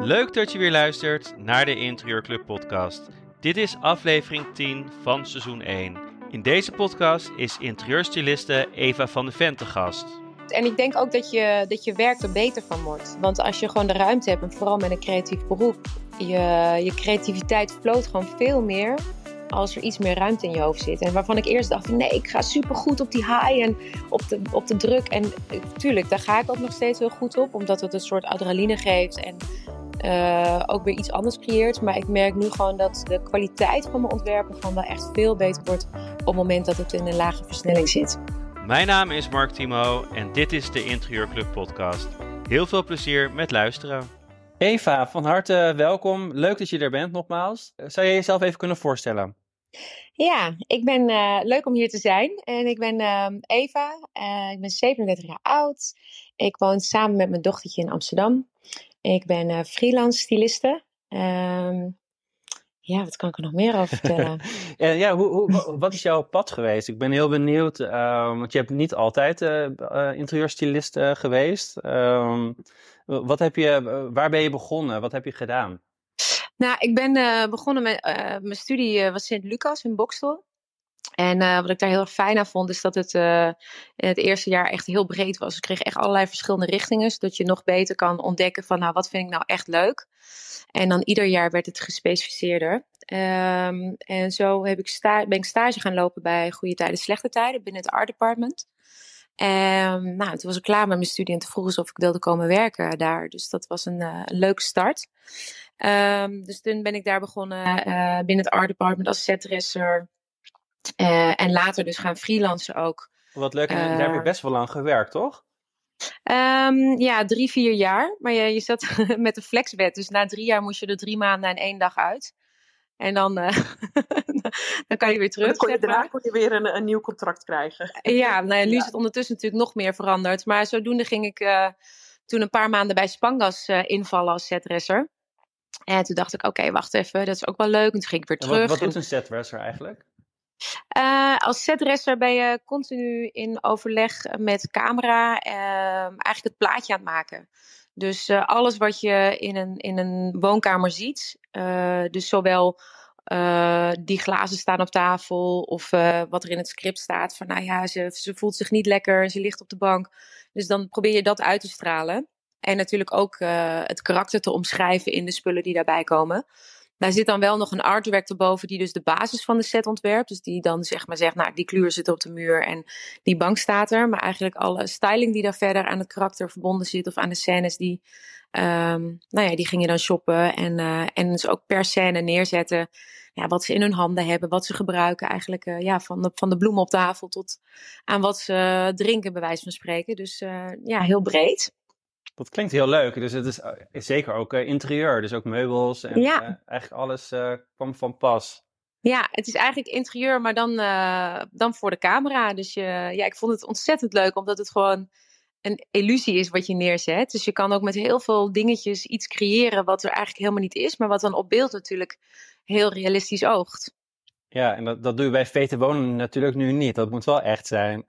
Leuk dat je weer luistert naar de Interieurclub podcast. Dit is aflevering 10 van seizoen 1. In deze podcast is interieurstyliste Eva van de Ven te gast. En ik denk ook dat je, dat je werk er beter van wordt. Want als je gewoon de ruimte hebt, en vooral met een creatief beroep, je, je creativiteit vloot gewoon veel meer als er iets meer ruimte in je hoofd zit. En waarvan ik eerst dacht, nee, ik ga supergoed op die high en op de, op de druk. En tuurlijk, daar ga ik ook nog steeds heel goed op, omdat het een soort adrenaline geeft en uh, ook weer iets anders creëert. Maar ik merk nu gewoon dat de kwaliteit van mijn ontwerpen gewoon wel echt veel beter wordt op het moment dat het in een lage versnelling zit. Mijn naam is Mark Timo en dit is de Interieurclub podcast. Heel veel plezier met luisteren. Eva, van harte welkom. Leuk dat je er bent nogmaals. Zou je jezelf even kunnen voorstellen? Ja, ik ben uh, leuk om hier te zijn. En ik ben uh, Eva. Uh, ik ben 37 jaar oud. Ik woon samen met mijn dochtertje in Amsterdam. Ik ben freelance styliste. Ehm, ja, wat kan ik er nog meer over vertellen? ja, hoe, hoe, wat is jouw pad geweest? Ik ben heel benieuwd, uh, want je hebt niet altijd interieurstylist geweest. Ehm, wat heb je, waar ben je begonnen? Wat heb je gedaan? Nou, ik ben begonnen met mijn studie was Sint-Lucas in Bokstel. En wat ik daar heel fijn aan vond, is dat het in het eerste jaar echt heel breed was. Ik kreeg echt allerlei verschillende richtingen, zodat je nog beter kan ontdekken van, nou, wat vind ik nou echt leuk? En dan ieder jaar werd het gespecificeerder. Um, en zo heb ik ben ik stage gaan lopen bij Goede Tijden, Slechte Tijden binnen het Art Department. En nou, toen was ik klaar met mijn studie en toen vroegen ze of ik wilde komen werken daar. Dus dat was een, uh, een leuke start. Um, dus toen ben ik daar begonnen uh, binnen het Art Department als setdresser. Uh, en later dus gaan freelancen ook. Wat leuk, en daar heb je best wel lang gewerkt, toch? Um, ja, drie, vier jaar. Maar je, je zat met de flexwet. Dus na drie jaar moest je er drie maanden en één dag uit. En dan, uh, dan kan je weer terug. Dan kon je, daarna kon je weer een, een nieuw contract krijgen. Ja, nou ja, nu is het ondertussen natuurlijk nog meer veranderd. Maar zodoende ging ik uh, toen een paar maanden bij Spangas uh, invallen als setdresser. En toen dacht ik, oké, okay, wacht even, dat is ook wel leuk. En toen ging ik weer terug. Wat, wat doet een setdresser eigenlijk? Uh, als setdresser ben je continu in overleg met camera, uh, eigenlijk het plaatje aan het maken. Dus uh, alles wat je in een, in een woonkamer ziet, dus zowel die glazen staan op tafel of wat er in het script staat van nou ja, ze, ze voelt zich niet lekker, ze ligt op de bank. Dus dan probeer je dat uit te stralen. En natuurlijk ook het karakter te omschrijven in de spullen die daarbij komen. Daar zit dan wel nog een art director boven die dus de basis van de set ontwerpt. Dus die dan zeg maar zegt, nou die kleur zit op de muur en die bank staat er. Maar eigenlijk alle styling die daar verder aan het karakter verbonden zit of aan de scènes die, um, nou ja, die gingen dan shoppen en, uh, en dus ook per scène neerzetten. Ja, wat ze in hun handen hebben, wat ze gebruiken eigenlijk. Uh, ja, van de, van de bloemen op tafel tot aan wat ze drinken bij wijze van spreken. Dus uh, ja, heel breed. Dat klinkt heel leuk. Dus het is, is zeker ook uh, interieur, dus ook meubels en ja. uh, eigenlijk alles uh, kwam van pas. Ja, het is eigenlijk interieur, maar dan, dan voor de camera. Dus je, ja, ik vond het ontzettend leuk, omdat het gewoon een illusie is wat je neerzet. Dus je kan ook met heel veel dingetjes iets creëren wat er eigenlijk helemaal niet is, maar wat dan op beeld natuurlijk heel realistisch oogt. Ja, en dat, dat doe je bij Vete Wonen natuurlijk nu niet. Dat moet wel echt zijn.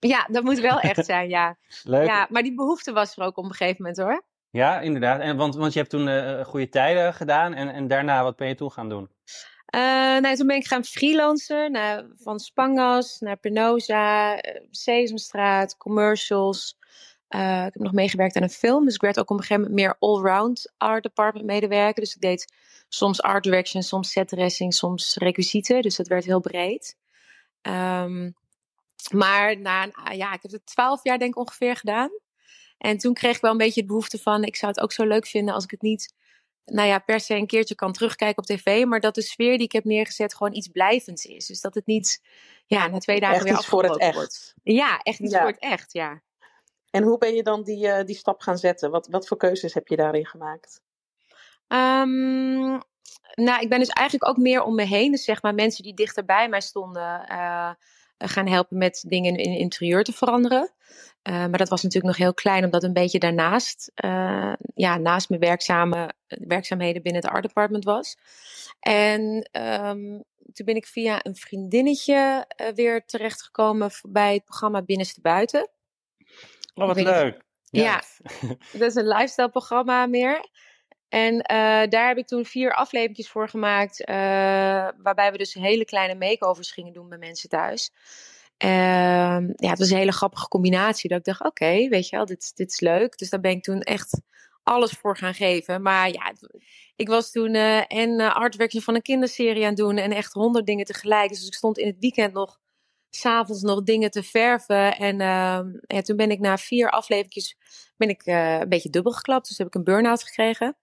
Ja, dat moet wel echt zijn, ja. Leuk. Ja, maar die behoefte was er ook op een gegeven moment hoor. Ja, inderdaad. En, want, want je hebt toen uh, goede tijden gedaan en, en daarna, wat ben je toen gaan doen? Uh, nou, toen ben ik gaan freelancen. Naar, van Spangas naar Penosa, Sesamstraat, commercials. Uh, ik heb nog meegewerkt aan een film. Dus ik werd ook op een gegeven moment meer allround art department medewerker. Dus ik deed soms art direction, soms set dressing, soms requisieten. Dus dat werd heel breed. Um, maar na, ah, ja, ik heb het twaalf jaar denk ik ongeveer gedaan. En toen kreeg ik wel een beetje de behoefte van, ik zou het ook zo leuk vinden als ik het niet, nou ja, per se een keertje kan terugkijken op tv. Maar dat de sfeer die ik heb neergezet gewoon iets blijvends is. Dus dat het niet, ja, na twee dagen echt weer iets voor het echt. Wordt. Ja, echt iets ja. voor het echt, ja. En hoe ben je dan die, uh, die stap gaan zetten? Wat, wat voor keuzes heb je daarin gemaakt? Um, nou, ik ben dus eigenlijk ook meer om me heen. Dus zeg maar mensen die dichter bij mij stonden. Uh, gaan helpen met dingen in het interieur te veranderen. Uh, maar dat was natuurlijk nog heel klein, omdat een beetje daarnaast, uh, ja, naast mijn werkzame, werkzaamheden binnen het art department was. En um, toen ben ik via een vriendinnetje uh, weer terechtgekomen bij het programma Binnenste Buiten. Oh, wat Ik leuk. Ja. Dat is een lifestyle programma meer. En eh, daar heb ik toen vier afleveringen voor gemaakt. eh, waarbij we dus hele kleine makeovers gingen doen bij mensen thuis. Ehm, ja, het was een hele grappige combinatie. Dat ik dacht, oké, weet je wel, dit, dit is leuk. Dus daar ben ik toen echt alles voor gaan geven. Maar ja, ik was toen eh, en artwork van een kinderserie aan het doen. En echt honderd dingen tegelijk. Dus ik stond in het weekend nog s'avonds nog dingen te verven. En ehm, ja, toen ben ik na vier afleveringen ben ik een beetje dubbel geklapt. Dus heb ik een burn-out gekregen.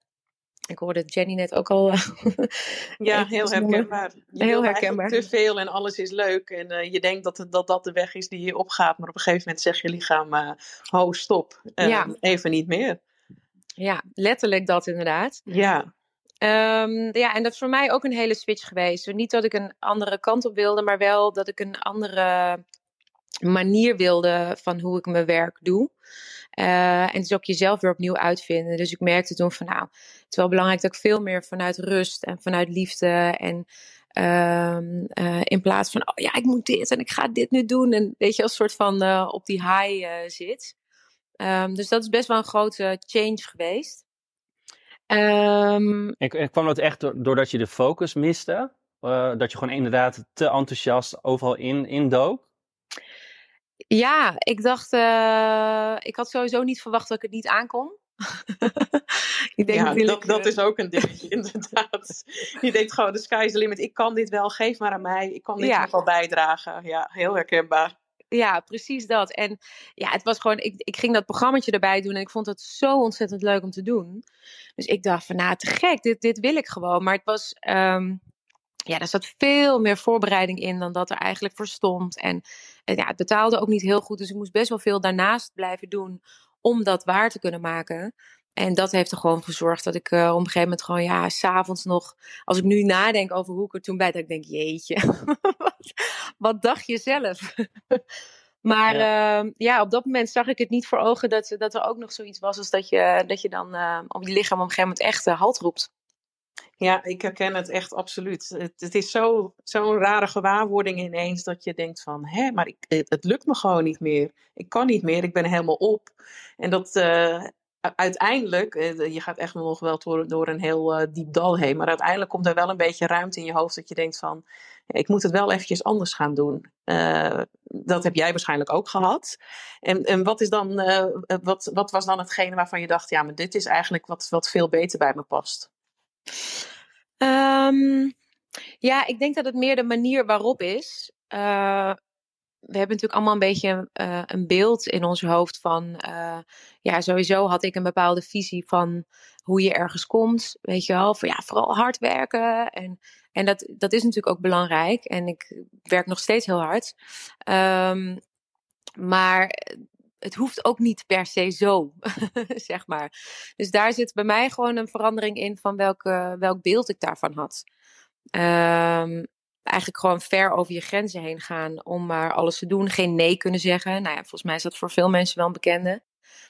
Ik hoorde Jenny net ook al. eh, Ja, heel herkenbaar. Je Heel herkenbaar. te veel en alles is leuk. En eh, je denkt dat, dat dat de weg is die je opgaat. Maar op een gegeven moment zegt je lichaam, eh ho, stop. Ja. Even niet meer. Ja, letterlijk dat inderdaad. Ja, Ehm, ja, en dat is voor mij ook een hele switch geweest. Niet dat ik een andere kant op wilde, maar wel dat ik een andere manier wilde van hoe ik mijn werk doe. Eh, en dus ook jezelf weer opnieuw uitvinden. Dus ik merkte toen van nou, het is wel belangrijk dat ik veel meer vanuit rust en vanuit liefde en ehm, eh, in plaats van oh ja, ik moet dit en ik ga dit nu doen en weet je, als soort van eh, op die high zit. Ehm, dus dat is best wel een grote change geweest. Ehm, En, en kwam dat echt door- doordat je de focus miste? Dat je gewoon inderdaad te enthousiast overal in, in dook? Ja, ik dacht, eh, ik had sowieso niet verwacht dat ik het niet aankon. ik denk ja dat, dat eh, is ook een dingetje inderdaad. Je denkt gewoon, de sky is the limit. Ik kan dit wel, geef maar aan mij. Ik kan dit Ja. nog wel bijdragen. Ja, heel herkenbaar. Ja, precies dat. En ja, het was gewoon, ik, ik ging dat programmaatje erbij doen en ik vond het zo ontzettend leuk om te doen. Dus ik dacht van, nou, te gek, dit, dit wil ik gewoon. Maar het was, ehm, ja, er zat veel meer voorbereiding in dan dat er eigenlijk voor stond. En, en ja, het betaalde ook niet heel goed, dus ik moest best wel veel daarnaast blijven doen om dat waar te kunnen maken. En dat heeft er gewoon voor gezorgd dat ik eh, op een gegeven moment gewoon, ja, s'avonds nog, als ik nu nadenk over hoe ik er toen bij, dat ik denk, jeetje, wat, wat dacht je zelf? maar ja. ja, op dat moment zag ik het niet voor ogen dat, dat er ook nog zoiets was als dat je, dat je dan uh, op je lichaam op een gegeven moment echt halt roept. Ja, ik herken het echt absoluut. Het, het is zo'n zo rare gewaarwording ineens dat je denkt van, hè, maar ik, het, lukt me gewoon niet meer. Ik kan niet meer, ik ben helemaal op. En dat uh, uiteindelijk, uh, je gaat echt nog wel door, door een heel uh, diep dal heen, maar uiteindelijk komt er wel een beetje ruimte in je hoofd dat je denkt van, ik moet het wel eventjes anders gaan doen. Dat heb jij waarschijnlijk ook gehad. En, en wat, is dan, wat, wat was dan hetgene waarvan je dacht, ja, maar dit is eigenlijk wat, wat veel beter bij me past? Um, ja, ik denk dat het meer de manier waarop is. Uh, we hebben natuurlijk allemaal een beetje uh, een beeld in ons hoofd van, uh, ja, sowieso had ik een bepaalde visie van hoe je ergens komt, weet je wel, van ja, vooral hard werken en, en dat, dat is natuurlijk ook belangrijk en ik werk nog steeds heel hard, um, maar het hoeft ook niet per se zo, zeg maar. Dus daar zit bij mij gewoon een verandering in van welke, welk beeld ik daarvan had. Um, eigenlijk gewoon ver over je grenzen heen gaan om maar alles te doen. Geen nee kunnen zeggen. Nou ja, volgens mij is dat voor veel mensen wel een bekende.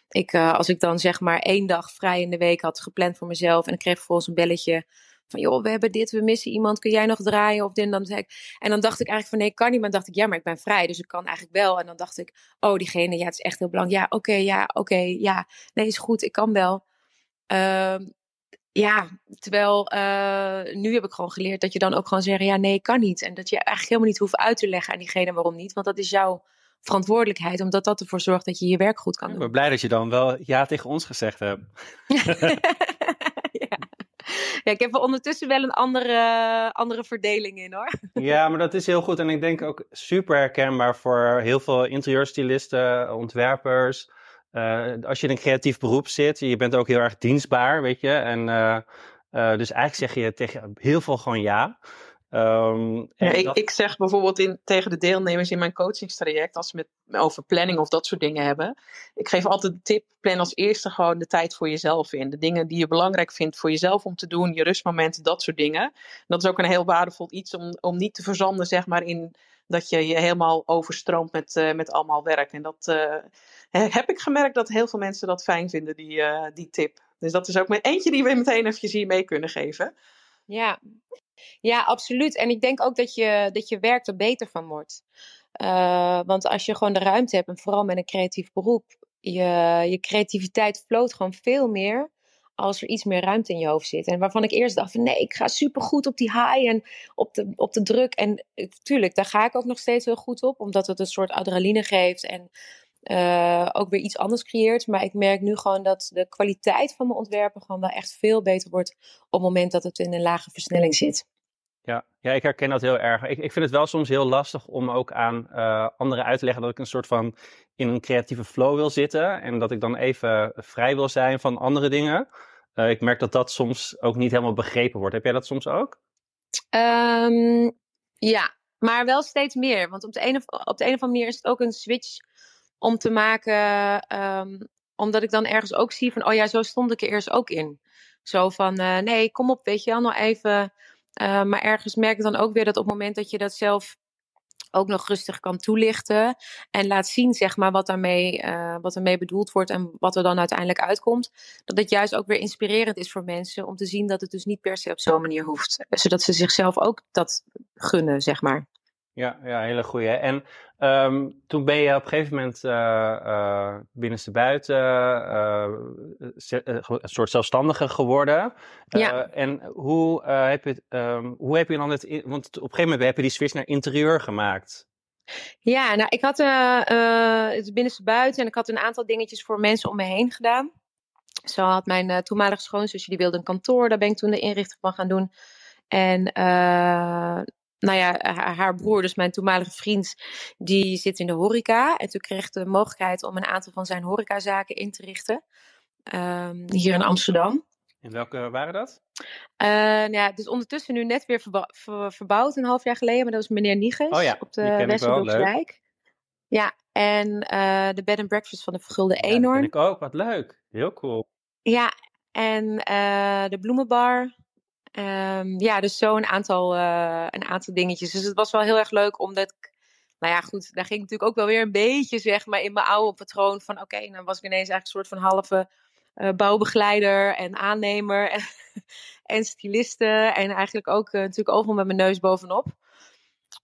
Ik, uh, als ik dan zeg maar één dag vrij in de week had gepland voor mezelf en ik kreeg vervolgens een belletje van joh, we hebben dit, we missen iemand, kun jij nog draaien of dit en dan zei ik, en dan dacht ik eigenlijk van nee, ik kan niet, maar dan dacht ik ja, maar ik ben vrij, dus ik kan eigenlijk wel. En dan dacht ik, oh diegene, ja, het is echt heel belangrijk. Ja, oké, okay, ja, oké, okay, ja, nee, is goed, ik kan wel. Uh, ja, terwijl uh, nu heb ik gewoon geleerd dat je dan ook gewoon zeggen, ja, nee, ik kan niet. En dat je eigenlijk helemaal niet hoeft uit te leggen aan diegene waarom niet, want dat is jouw verantwoordelijkheid, omdat dat ervoor zorgt dat je je werk goed kan doen. Ik ben blij dat je dan wel ja tegen ons gezegd hebt. ja. ja, ik heb er ondertussen wel een andere, andere verdeling in hoor. Ja, maar dat is heel goed en ik denk ook super herkenbaar voor heel veel interieurstylisten, ontwerpers. Uh, als je in een creatief beroep zit, je bent ook heel erg dienstbaar, weet je. En uh, uh, dus eigenlijk zeg je tegen heel veel gewoon ja. Um, ja ik, dat... ik, zeg bijvoorbeeld in, tegen de deelnemers in mijn coachingstraject, als ze met, over planning of dat soort dingen hebben. Ik geef altijd de tip, plan als eerste gewoon de tijd voor jezelf in. De dingen die je belangrijk vindt voor jezelf om te doen, je rustmomenten, dat soort dingen. Dat is ook een heel waardevol iets om, om niet te verzanden, zeg maar, in dat je je helemaal overstroomt met, uh, met allemaal werk. En dat uh, heb ik gemerkt dat heel veel mensen dat fijn vinden, die, uh, die tip. Dus dat is ook met eentje die we meteen eventjes hier mee kunnen geven. Ja. Ja, absoluut. En ik denk ook dat je, dat je werk er beter van wordt. want als je gewoon de ruimte hebt, en vooral met een creatief beroep, je, je creativiteit floot gewoon veel meer als er iets meer ruimte in je hoofd zit. En waarvan ik eerst dacht nee, ik ga supergoed op die high en op de, op de druk. En tuurlijk, daar ga ik ook nog steeds heel goed op, omdat het een soort adrenaline geeft en uh, ook weer iets anders creëert. Maar ik merk nu gewoon dat de kwaliteit van mijn ontwerpen gewoon wel echt veel beter wordt op het moment dat het in een lage versnelling zit. Ja, ja, ik herken dat heel erg. Ik, ik vind het wel soms heel lastig om ook aan uh, anderen uit te leggen dat ik een soort van in een creatieve flow wil zitten. En dat ik dan even vrij wil zijn van andere dingen. Uh, ik merk dat dat soms ook niet helemaal begrepen wordt. Heb jij dat soms ook? Um, ja, maar wel steeds meer. Want op de, een of, op de een of andere manier is het ook een switch om te maken. Um, omdat ik dan ergens ook zie van, oh ja, zo stond ik er eerst ook in. Zo van, uh, nee, kom op, weet je wel, nou even uh, maar ergens merk ik dan ook weer dat op het moment dat je dat zelf ook nog rustig kan toelichten en laat zien, zeg maar, wat daarmee, uh, wat ermee bedoeld wordt en wat er dan uiteindelijk uitkomt, dat het juist ook weer inspirerend is voor mensen om te zien dat het dus niet per se op zo'n manier hoeft, zodat ze zichzelf ook dat gunnen, zeg maar. Ja, ja hele goeie. En um, toen ben je op een gegeven moment uh, uh, binnenste buiten uh, een soort zelfstandige geworden. Ja. En hoe, heb je, um, hoe heb je dan het... Want op een gegeven moment heb je die switch naar interieur gemaakt. Ja, nou ik had het binnenste buiten en ik had een aantal dingetjes voor mensen om me heen gedaan. Zo had mijn toenmalige schoonzusje, die wilde een kantoor. Daar ben ik toen de inrichting van gaan doen. En nou ja, haar, broer, dus mijn toenmalige vriend, die zit in de horeca. En toen kreeg ik de mogelijkheid om een aantal van zijn horecazaken in te richten. Um, hier in Amsterdam. En welke waren dat? Uh, nou ja, dus ondertussen nu net weer ver verbouwd, een half jaar geleden. Maar dat was meneer Niges oh ja, op de Westerdorpswijk. Ja, en uh, de bed and breakfast van de Vergulde. Ja, dat ik ook. Wat leuk. Heel cool. Ja, en uh, de bloemenbar Um, ja, dus zo een aantal, uh, een aantal dingetjes. Dus het was wel heel erg leuk, omdat ik, nou ja, goed, daar ging ik natuurlijk ook wel weer een beetje, zeg maar, in mijn oude patroon van, oké, okay, dan was ik ineens eigenlijk een soort van halve uh, bouwbegeleider en aannemer en, en styliste en eigenlijk ook uh, natuurlijk overal met mijn neus bovenop.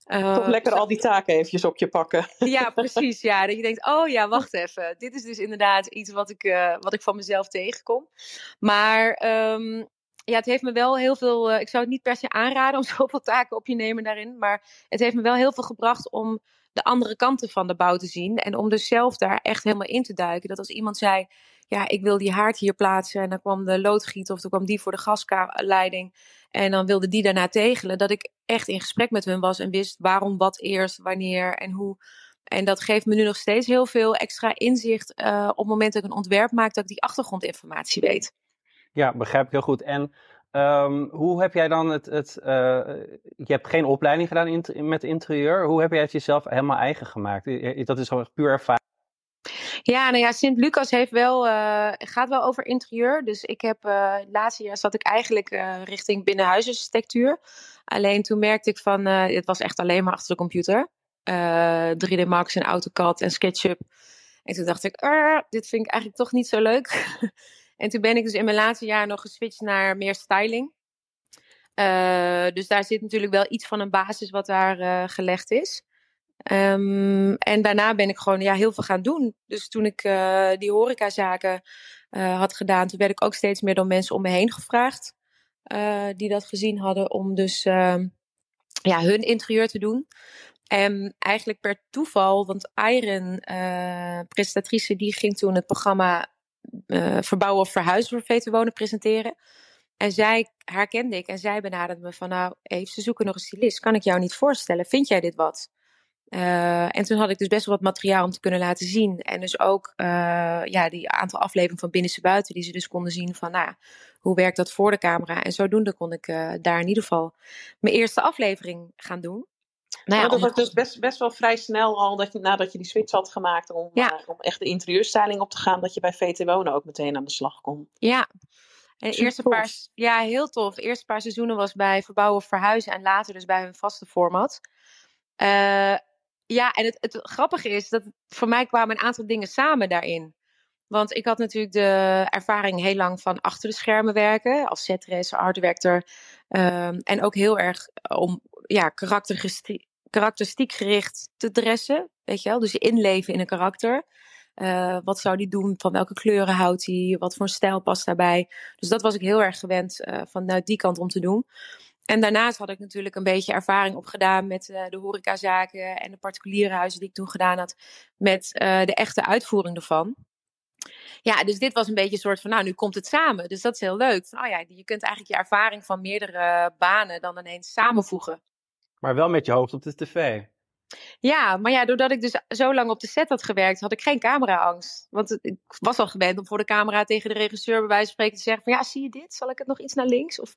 Toch lekker al die taken eventjes op je pakken. Ja, precies. Ja, dat je denkt, oh ja, wacht even. Dit is dus inderdaad iets wat ik, wat ik van mezelf tegenkom. Maar um, ja, het heeft me wel heel veel. Uh, ik zou het niet per se aanraden om zoveel taken op je nemen daarin. Maar het heeft me wel heel veel gebracht om de andere kanten van de bouw te zien. En om dus zelf daar echt helemaal in te duiken. Dat als iemand zei: Ja, ik wil die haard hier plaatsen. En dan kwam de loodgiet of dan kwam die voor de gasleiding. En dan wilde die daarna tegelen. Dat ik echt in gesprek met hun was en wist waarom, wat eerst, wanneer en hoe. En dat geeft me nu nog steeds heel veel extra inzicht uh, op het moment dat ik een ontwerp maak, dat ik die achtergrondinformatie weet. Ja, begrijp ik heel goed. En um, hoe heb jij dan het. het uh, je hebt geen opleiding gedaan in, met interieur. Hoe heb jij het jezelf helemaal eigen gemaakt? Dat is gewoon puur ervaring. Ja, nou ja, Sint-Lucas heeft wel, uh, gaat wel over interieur. Dus ik heb, uh, het laatste jaar zat ik eigenlijk richting binnenhuisarchitectuur. Alleen toen merkte ik van, het was echt alleen maar achter de computer. 3D Max en AutoCAD en SketchUp. En toen dacht ik, dit vind ik eigenlijk toch niet zo leuk. En toen ben ik dus in mijn laatste jaar nog geswitcht naar meer styling. Uh, dus daar zit natuurlijk wel iets van een basis wat daar uh, gelegd is. Um, en daarna ben ik gewoon ja, heel veel gaan doen. Dus toen ik uh, die horecazaken had gedaan, toen werd ik ook steeds meer door mensen om me heen gevraagd. die dat gezien hadden om dus ehm, ja, hun interieur te doen. En eigenlijk per toeval, want Iron, presentatrice, die ging toen het programma uh, verbouwen of verhuizen voor VT Wonen presenteren. En zij, haar kende ik en zij benaderde me van nou, even, ze zoeken nog een stylist. Kan ik jou niet voorstellen? Vind jij dit wat? Uh, en toen had ik dus best wel wat materiaal om te kunnen laten zien. En dus ook uh, ja, die aantal afleveringen van Binnenste Buiten, die ze dus konden zien van nou, hoe werkt dat voor de camera. En zodoende kon ik daar in ieder geval mijn eerste aflevering gaan doen. Nou ja, dat was dus best, best wel vrij snel al dat je, nadat je die switch had gemaakt om, ja. uh, om echt de interieurstyling op te gaan, dat je bij VT Wonen ook meteen aan de slag kon. Ja, en eerste paar, ja, heel tof. De eerste paar seizoenen was bij Verbouwen of Verhuizen en later dus bij hun vaste format. Uh, ja, en het, het grappige is dat voor mij kwamen een aantal dingen samen daarin. Want ik had natuurlijk de ervaring heel lang van achter de schermen werken, als setress, art director. Um, en ook heel erg om ja, karakteristiek, karakteristiek gericht te dressen. Weet je wel? Dus inleven in een karakter. wat zou die doen? Van welke kleuren houdt hij? Wat voor stijl past daarbij? Dus dat was ik heel erg gewend vanuit die kant om te doen. En daarnaast had ik natuurlijk een beetje ervaring opgedaan met uh, de horecazaken en de particuliere huizen die ik toen gedaan had met de echte uitvoering ervan. Ja, dus dit was een beetje een soort van, nou, nu komt het samen. Dus dat is heel leuk. Van, oh ja, je kunt eigenlijk je ervaring van meerdere banen dan ineens samenvoegen. Maar wel met je hoofd op de tv. Ja, maar ja, doordat ik dus zo lang op de set had gewerkt, had ik geen cameraangst. Want ik was al gewend om voor de camera tegen de regisseur bij wijze van spreken te zeggen van ja, zie je dit? Zal ik het nog iets naar links? Of...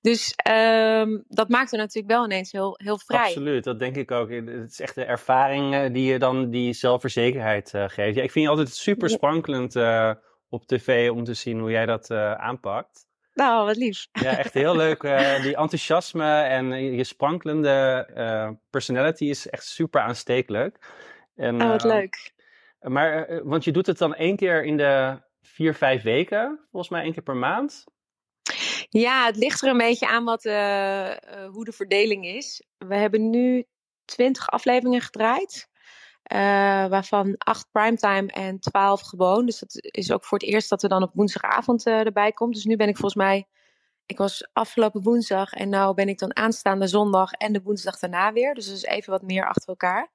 Dus um, dat maakte natuurlijk wel ineens heel, heel vrij. Absoluut, dat denk ik ook. Het is echt de ervaring eh, die je dan die zelfverzekerheid uh, geeft. Ja, ik vind je altijd super sprankelend uh, op tv om te zien hoe jij dat aanpakt. Nou, wat lief. Ja, echt heel leuk. Uh, die enthousiasme en je sprankelende uh, personality is echt super aanstekelijk. En, oh, wat uh, leuk. Maar, want je doet het dan één keer in de vier, vijf weken, volgens mij één keer per maand. Ja, het ligt er een beetje aan wat, hoe de verdeling is. We hebben nu twintig afleveringen gedraaid. Uh, waarvan acht primetime en twaalf gewoon. Dus dat is ook voor het eerst dat er dan op woensdagavond uh, erbij komt. Dus nu ben ik volgens mij. Ik was afgelopen woensdag en nu ben ik dan aanstaande zondag en de woensdag daarna weer. Dus dat is even wat meer achter elkaar.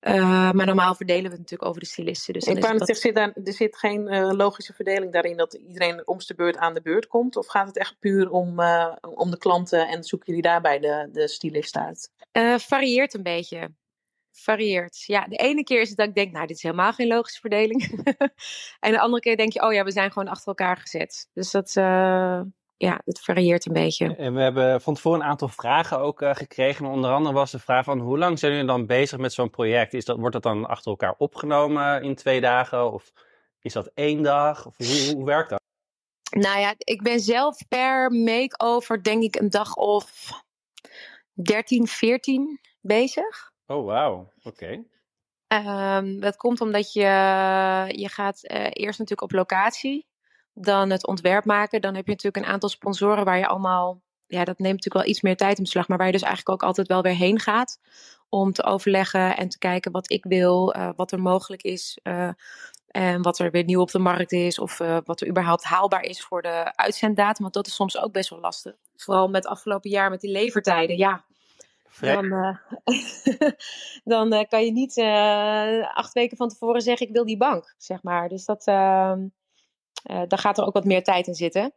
Uh, maar normaal verdelen we het natuurlijk over de stylisten. Dus ik dat... zit daar, er zit geen logische verdeling daarin dat iedereen om de beurt aan de beurt komt? Of gaat het echt puur om, om de klanten en zoeken jullie daarbij de, de stylist uit? varieert een beetje varieert. Ja, de ene keer is het dat ik denk, nou, dit is helemaal geen logische verdeling. en de andere keer denk je, oh ja, we zijn gewoon achter elkaar gezet. Dus dat, uh, ja, het varieert een beetje. En we hebben van tevoren een aantal vragen ook uh, gekregen. Onder andere was de vraag van, hoe lang zijn jullie dan bezig met zo'n project? Is dat, wordt dat dan achter elkaar opgenomen in twee dagen? Of is dat één dag? Of hoe, hoe werkt dat? Nou ja, ik ben zelf per make-over denk ik een dag of 13, 14 bezig. Oh, wauw. Oké. Um, dat komt omdat je, je gaat uh, eerst natuurlijk op locatie, dan het ontwerp maken. Dan heb je natuurlijk een aantal sponsoren waar je allemaal, ja, dat neemt natuurlijk wel iets meer tijd in beslag, maar waar je dus eigenlijk ook altijd wel weer heen gaat om te overleggen en te kijken wat ik wil, uh, wat er mogelijk is. Uh, en wat er weer nieuw op de markt is, of wat er überhaupt haalbaar is voor de uitzenddatum. Want dat is soms ook best wel lastig. Vooral met afgelopen jaar met die levertijden. Ja, dan, uh, dan uh, kan je niet uh, acht weken van tevoren zeggen: Ik wil die bank, zeg maar. Dus dat, ehm, daar gaat er ook wat meer tijd in zitten.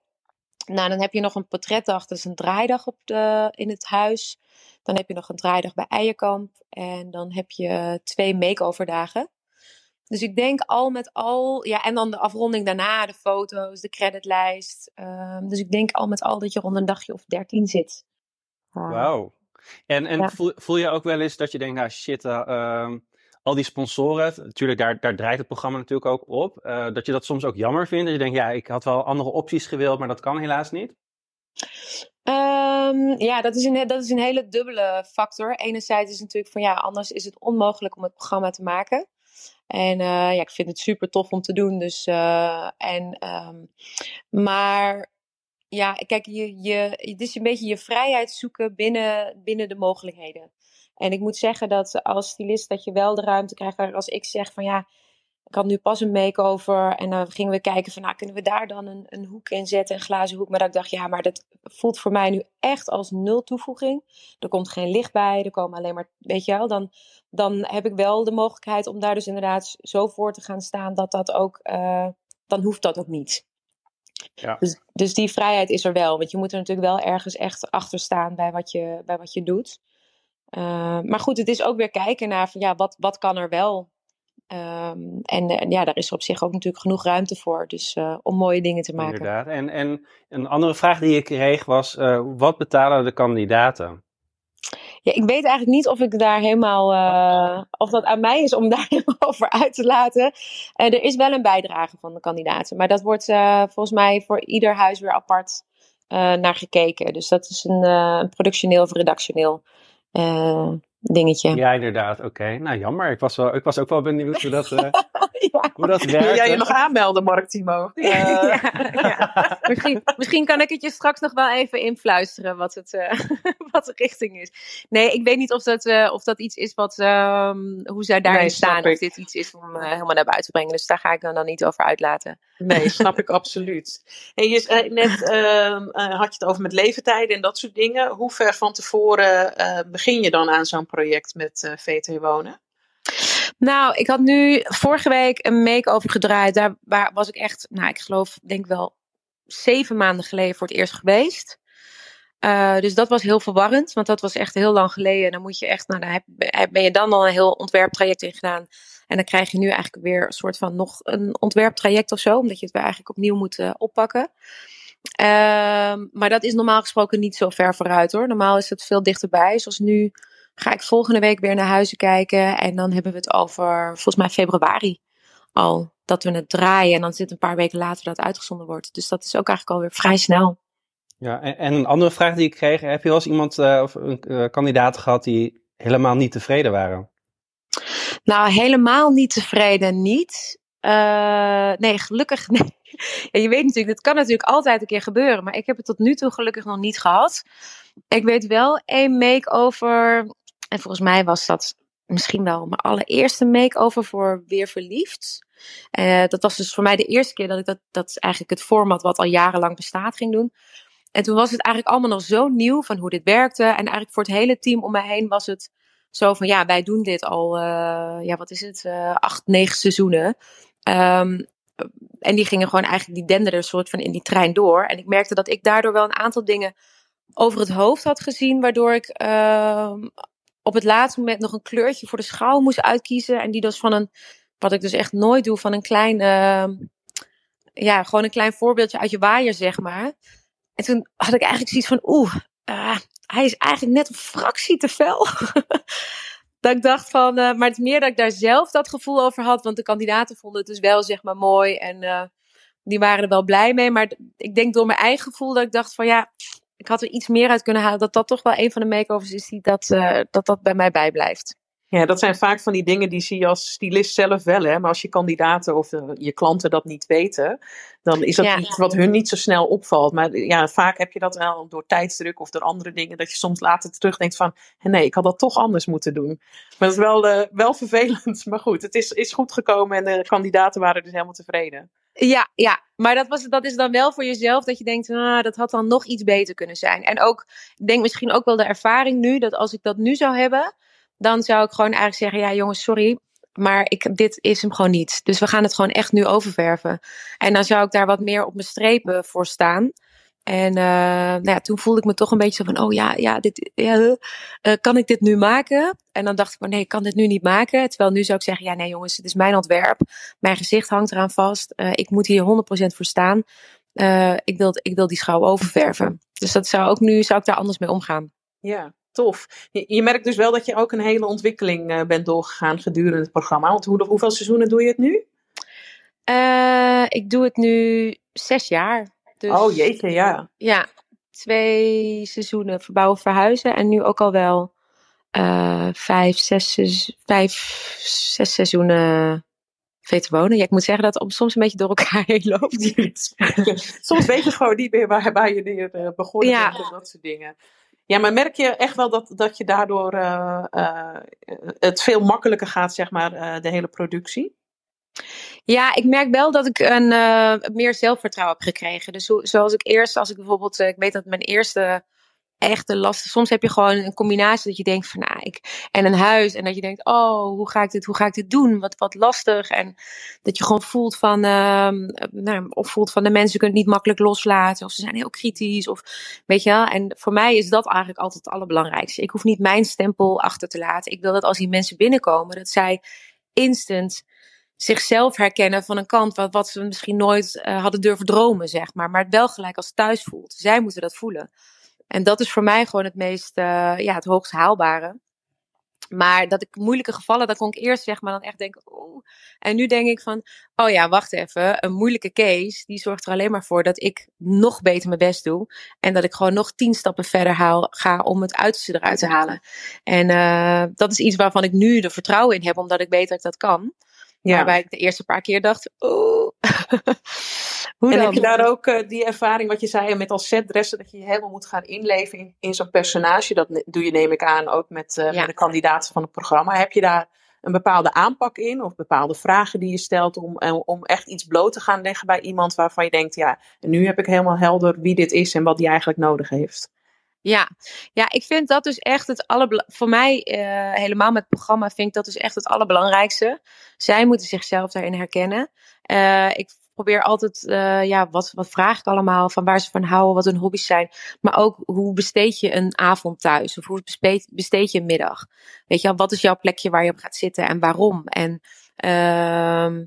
Nou, dan heb je nog een portretdag, dat is een draaidag op de, in het huis. Dan heb je nog een draaidag bij Eierkamp. En dan heb je twee make-overdagen. Dus ik denk al met al, ja, en dan de afronding daarna, de foto's, de creditlijst. Uh, dus ik denk al met al dat je rond een dagje of dertien zit. Wauw, en, en voel, voel, je ook wel eens dat je denkt, nou shit, uh, al die sponsoren, natuurlijk daar, daar draait het programma natuurlijk ook op, uh, dat je dat soms ook jammer vindt. Dat je denkt, ja, ik had wel andere opties gewild, maar dat kan helaas niet. Um, ja, dat is, een, dat is een hele dubbele factor. Enerzijds is het natuurlijk van ja, anders is het onmogelijk om het programma te maken. En uh, ja, ik vind het super tof om te doen. Dus, uh, en, um, maar ja, kijk, je, je, het is een beetje je vrijheid zoeken binnen, binnen de mogelijkheden. En ik moet zeggen dat als stylist dat je wel de ruimte krijgt. Als ik zeg van ja, ik had nu pas een make-over. En dan gingen we kijken van nou, kunnen we daar dan een, een hoek in zetten, een glazen hoek. Maar dat ik dacht, ja, maar dat voelt voor mij nu echt als nul toevoeging. Er komt geen licht bij, er komen alleen maar, weet je wel. Dan, dan heb ik wel de mogelijkheid om daar dus inderdaad zo voor te gaan staan dat dat ook, uh, dan hoeft dat ook niet. Ja. Dus, dus die vrijheid is er wel. Want je moet er natuurlijk wel ergens echt achter staan bij wat je, bij wat je doet. Uh, maar goed, het is ook weer kijken naar van, ja, wat, wat kan er wel. Um, en, en, ja, daar is op zich ook natuurlijk genoeg ruimte voor. Dus uh, om mooie dingen te maken. Inderdaad. En, en een andere vraag die ik kreeg was: uh, wat betalen de kandidaten? Ja, ik weet eigenlijk niet of ik daar helemaal, uh, of dat aan mij is om daar helemaal over uit te laten. Uh, er is wel een bijdrage van de kandidaten, maar dat wordt uh, volgens mij voor ieder huis weer apart naar gekeken. Dus dat is een, een productioneel of redactioneel dingetje. Ja, inderdaad. Oké. Nou, jammer. Ik was, wel, ik was ook wel benieuwd hoe dat, hoe dat Wil jij je nog aanmelden, Mark Timo? Eh, ja, ja. Misschien, misschien kan ik het je straks nog wel even influisteren wat, het, eh, wat de richting is. Nee, ik weet niet of dat, eh, of dat iets is wat, ehm, hoe zij daarin Nee, staan. Of dit iets is om eh, helemaal naar buiten te brengen. Dus daar ga ik dan, dan niet over uitlaten. Nee, snap ik absoluut. En je zei net ehm, eh, had je het over met leeftijden en dat soort dingen. Hoe ver van tevoren eh, begin je dan aan zo'n project met eh VT Wonen? Nou, ik had nu vorige week een make-over gedraaid. Daar waar, was ik echt, nou, ik geloof, denk wel zeven maanden geleden voor het eerst geweest. Eh, dus dat was heel verwarrend, want dat was echt heel lang geleden. En dan moet je echt, nou, ben je dan al een heel ontwerptraject in gedaan. En dan krijg je nu eigenlijk weer een soort van nog een ontwerptraject of zo, omdat je het weer eigenlijk opnieuw moet eh, oppakken. Ehm, maar dat is normaal gesproken niet zo ver vooruit hoor. Normaal is het veel dichterbij. Zoals nu ga ik volgende week weer naar huizen kijken. En dan hebben we het over volgens mij februari al. Dat we het draaien. En dan zit een paar weken later dat het uitgezonden wordt. Dus dat is ook eigenlijk alweer vrij snel. Ja, en, en een andere vraag die ik kreeg, heb je wel eens iemand eh, of een eh, kandidaat gehad die helemaal niet tevreden waren? Nou, helemaal niet tevreden niet. Eh, nee, gelukkig nee. Ja, je weet natuurlijk, dit kan natuurlijk altijd een keer gebeuren. Maar ik heb het tot nu toe gelukkig nog niet gehad. Ik weet wel één make-over. En volgens mij was dat misschien wel mijn allereerste make-over voor Weer Verliefd. Eh, dat was dus voor mij de eerste keer dat ik dat, dat eigenlijk het format wat al jarenlang bestaat ging doen. En toen was het eigenlijk allemaal nog zo nieuw van hoe dit werkte. En eigenlijk voor het hele team om mij heen was het zo van ja, wij doen dit al, eh, ja, wat is het, eh, acht, negen seizoenen. Ehm, en die gingen gewoon eigenlijk, die denderden soort van in die trein door. En ik merkte dat ik daardoor wel een aantal dingen over het hoofd had gezien, waardoor ik ehm, op het laatste moment nog een kleurtje voor de schouw moest uitkiezen. En die dus van een, wat ik dus echt nooit doe, van een klein, ehm, ja, gewoon een klein voorbeeldje uit je waaier, zeg maar. En toen had ik eigenlijk zoiets van, oeh, ah, hij is eigenlijk net een fractie te fel. dat ik dacht van, eh, maar het meer dat ik daar zelf dat gevoel over had. Want de kandidaten vonden het dus wel, zeg maar, mooi. En eh, die waren er wel blij mee. Maar ik denk door mijn eigen gevoel dat ik dacht van, ja, ik had er iets meer uit kunnen halen. Dat dat toch wel een van de makeovers is die dat, eh, dat, dat bij mij bijblijft. Ja, dat zijn vaak van die dingen die zie je als stylist zelf wel. Hè? Maar als je kandidaten of eh, je klanten dat niet weten, dan is dat Ja. iets wat hun niet zo snel opvalt. Maar ja, vaak heb je dat wel door tijdsdruk of door andere dingen, dat je soms later terugdenkt van, "Hé, nee, ik had dat toch anders moeten doen. Maar dat is wel, eh, wel vervelend. Maar goed, het is, is goed gekomen en de kandidaten waren dus helemaal tevreden. Ja, ja. Maar dat, was, dat is dan wel voor jezelf dat je denkt, ah, dat had dan nog iets beter kunnen zijn. En ook, ik denk misschien ook wel de ervaring nu, dat als ik dat nu zou hebben, dan zou ik gewoon eigenlijk zeggen, ja jongens, sorry, maar ik, dit is hem gewoon niet. Dus we gaan het gewoon echt nu oververven. En dan zou ik daar wat meer op mijn strepen voor staan. En eh, nou ja, toen voelde ik me toch een beetje zo van, oh ja, ja, dit, ja eh, kan ik dit nu maken? En dan dacht ik, maar nee, ik kan dit nu niet maken. Terwijl nu zou ik zeggen, ja nee jongens, het is mijn ontwerp. Mijn gezicht hangt eraan vast. Eh, ik moet hier 100% voor staan. Ik, wil, ik wil die schouw oververven. Dus dat zou ook nu, zou ik daar anders mee omgaan. Ja, tof. Je, je merkt dus wel dat je ook een hele ontwikkeling bent doorgegaan gedurende het programma. Want hoe, hoeveel seizoenen doe je het nu? Ik doe het nu zes jaar. Dus, Oh jeetje, ja. Ja, twee seizoenen verbouwen verhuizen. En nu ook al wel eh, vijf, zes, vijf, zes seizoenen VT wonen. Ja, ik moet zeggen dat het soms een beetje door elkaar heen loopt. Soms weet je gewoon niet meer waar, waar je weer eh, begonnen Ja. bent en dat soort dingen. Ja, maar merk je echt wel dat, dat je daardoor eh, het veel makkelijker gaat, zeg maar, de hele productie? Ja, ik merk wel dat ik een eh, meer zelfvertrouwen heb gekregen. Dus zo- zoals ik eerst, als ik bijvoorbeeld, eh, ik weet dat mijn eerste echte last, soms heb je gewoon een combinatie dat je denkt van, nou, ik en een huis en dat je denkt, oh, hoe ga ik dit, hoe ga ik dit doen? Wat, wat lastig en dat je gewoon voelt van, ehm, nou, of voelt van de mensen kunnen het niet makkelijk loslaten of ze zijn heel kritisch of weet je wel. En voor mij is dat eigenlijk altijd het allerbelangrijkste. Ik hoef niet mijn stempel achter te laten. Ik wil dat als die mensen binnenkomen, dat zij instant zichzelf herkennen van een kant wat, wat ze misschien nooit eh, hadden durven dromen, zeg maar. Maar het wel gelijk als thuis voelt. Zij moeten dat voelen. En dat is voor mij gewoon het meest, eh, ja, het hoogst haalbare. Maar dat ik moeilijke gevallen, dat kon ik eerst zeg maar dan echt denken, oeh. En nu denk ik van, oh ja, wacht even. Een moeilijke case, die zorgt er alleen maar voor dat ik nog beter mijn best doe. En dat ik gewoon nog tien stappen verder haal, ga om het uiterste eruit te halen. En eh, dat is iets waarvan ik nu er vertrouwen in heb, omdat ik weet dat ik dat kan. Ja. Waarbij ik de eerste paar keer dacht, oeh. Hoe en dan? heb je daar ook uh, die ervaring wat je zei met als setdresser, dat je je helemaal moet gaan inleven in, in zo'n personage? Dat doe je neem ik aan ook met, uh, met de kandidaten van het programma. Heb je daar een bepaalde aanpak in of bepaalde vragen die je stelt om, om echt iets bloot te gaan leggen bij iemand waarvan je denkt, ja, nu heb ik helemaal helder wie dit is en wat die eigenlijk nodig heeft? Ja, ja, ik vind dat dus echt het allerbelangrijkste. Voor mij, uh, helemaal met het programma, vind ik dat dus echt het allerbelangrijkste. Zij moeten zichzelf daarin herkennen. Uh, ik probeer altijd, uh, ja, wat, wat vraag ik allemaal, van waar ze van houden, wat hun hobby's zijn. Maar ook, hoe besteed je een avond thuis? Of hoe besteed, besteed je een middag? Weet je wat is jouw plekje waar je op gaat zitten en waarom? En uh,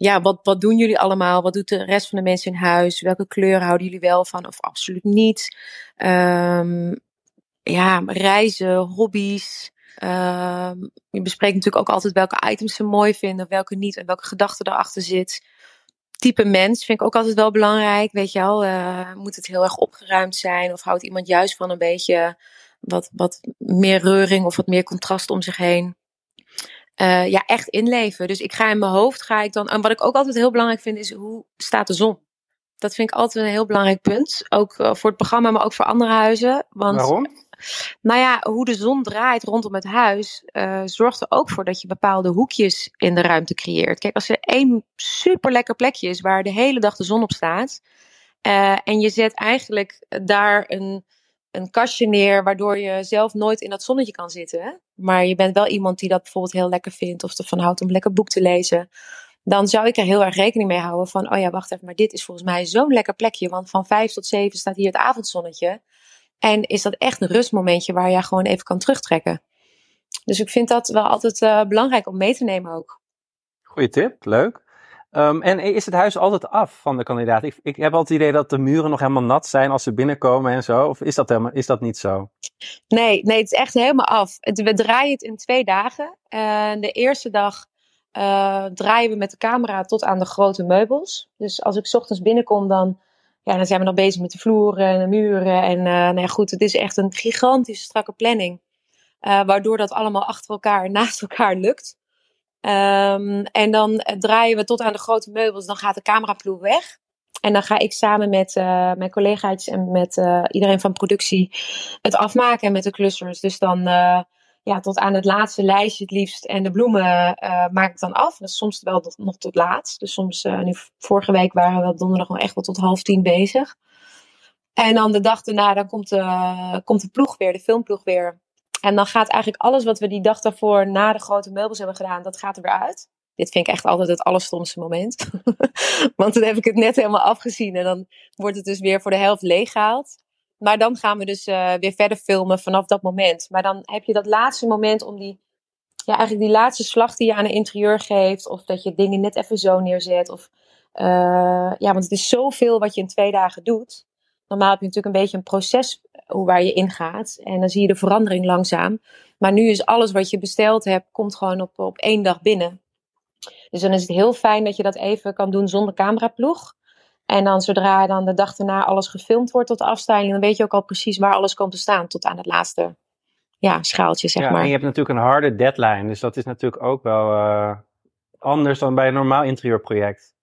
ja, wat, wat doen jullie allemaal? Wat doet de rest van de mensen in huis? Welke kleuren houden jullie wel van of absoluut niet? Um, ja, reizen, hobby's. Um, je bespreekt natuurlijk ook altijd welke items ze mooi vinden, welke niet en welke gedachten erachter zit. Type mens vind ik ook altijd wel belangrijk. Weet je wel, uh, moet het heel erg opgeruimd zijn of houdt iemand juist van een beetje wat, wat meer reuring of wat meer contrast om zich heen? Uh, ja, echt inleven. Dus ik ga in mijn hoofd, ga ik dan. En wat ik ook altijd heel belangrijk vind, is hoe staat de zon? Dat vind ik altijd een heel belangrijk punt. Ook uh, voor het programma, maar ook voor andere huizen. Want, Waarom? Nou ja, hoe de zon draait rondom het huis, uh, zorgt er ook voor dat je bepaalde hoekjes in de ruimte creëert. Kijk, als er één super lekker plekje is waar de hele dag de zon op staat. en je zet eigenlijk daar een een kastje neer, waardoor je zelf nooit in dat zonnetje kan zitten. Maar je bent wel iemand die dat bijvoorbeeld heel lekker vindt of ervan houdt om lekker boek te lezen. Dan zou ik er heel erg rekening mee houden van, oh ja, wacht even, maar dit is volgens mij zo'n lekker plekje. Want van vijf tot zeven staat hier het avondzonnetje. En is dat echt een rustmomentje waar je gewoon even kan terugtrekken. Dus ik vind dat wel altijd uh, belangrijk om mee te nemen ook. Goeie tip, leuk. Um, en is het huis altijd af van de kandidaat? Ik, ik, heb altijd het idee dat de muren nog helemaal nat zijn als ze binnenkomen en zo. Of is dat, helemaal, is dat niet zo? Nee, nee, het is echt helemaal af. We draaien het in twee dagen. Uh, de eerste dag uh, draaien we met de camera tot aan de grote meubels. Dus als ik ochtends binnenkom, dan, ja, dan zijn we nog bezig met de vloeren en de muren. En uh, nou goed, het is echt een gigantische strakke planning. waardoor dat allemaal achter elkaar, naast elkaar lukt. Um, en dan eh, draaien we tot aan de grote meubels. Dan gaat de cameraploeg weg. En dan ga ik samen met uh, mijn collega's en met uh, iedereen van productie het afmaken met de clusters. Dus dan ja, tot aan het laatste lijstje het liefst. En de bloemen maak ik dan af. Dat is soms wel tot, nog tot laat. Dus soms, nu vorige week waren we donderdag nog echt wel tot half tien bezig. En dan de dag daarna, dan komt de, komt de ploeg weer, de filmploeg weer. En dan gaat eigenlijk alles wat we die dag daarvoor na de grote meubels hebben gedaan, dat gaat er weer uit. Dit vind ik echt altijd het allerstomste moment. Want dan heb ik het net helemaal afgezien en dan wordt het dus weer voor de helft leeggehaald. Maar dan gaan we dus uh, weer verder filmen vanaf dat moment. Maar dan heb je dat laatste moment om die, ja, eigenlijk die laatste slag die je aan een interieur geeft. Of dat je dingen net even zo neerzet. Of, uh, ja, want het is zoveel wat je in twee dagen doet. Normaal heb je natuurlijk een beetje een proces waar je ingaat. En dan zie je de verandering langzaam. Maar nu is alles wat je besteld hebt, komt gewoon op, op één dag binnen. Dus dan is het heel fijn dat je dat even kan doen zonder cameraploeg. En dan zodra dan de dag erna alles gefilmd wordt tot de dan weet je ook al precies waar alles komt te staan tot aan het laatste ja, schaaltje, zeg ja, maar. En je hebt natuurlijk een harde deadline, dus dat is natuurlijk ook wel uh, anders dan bij een normaal interieurproject.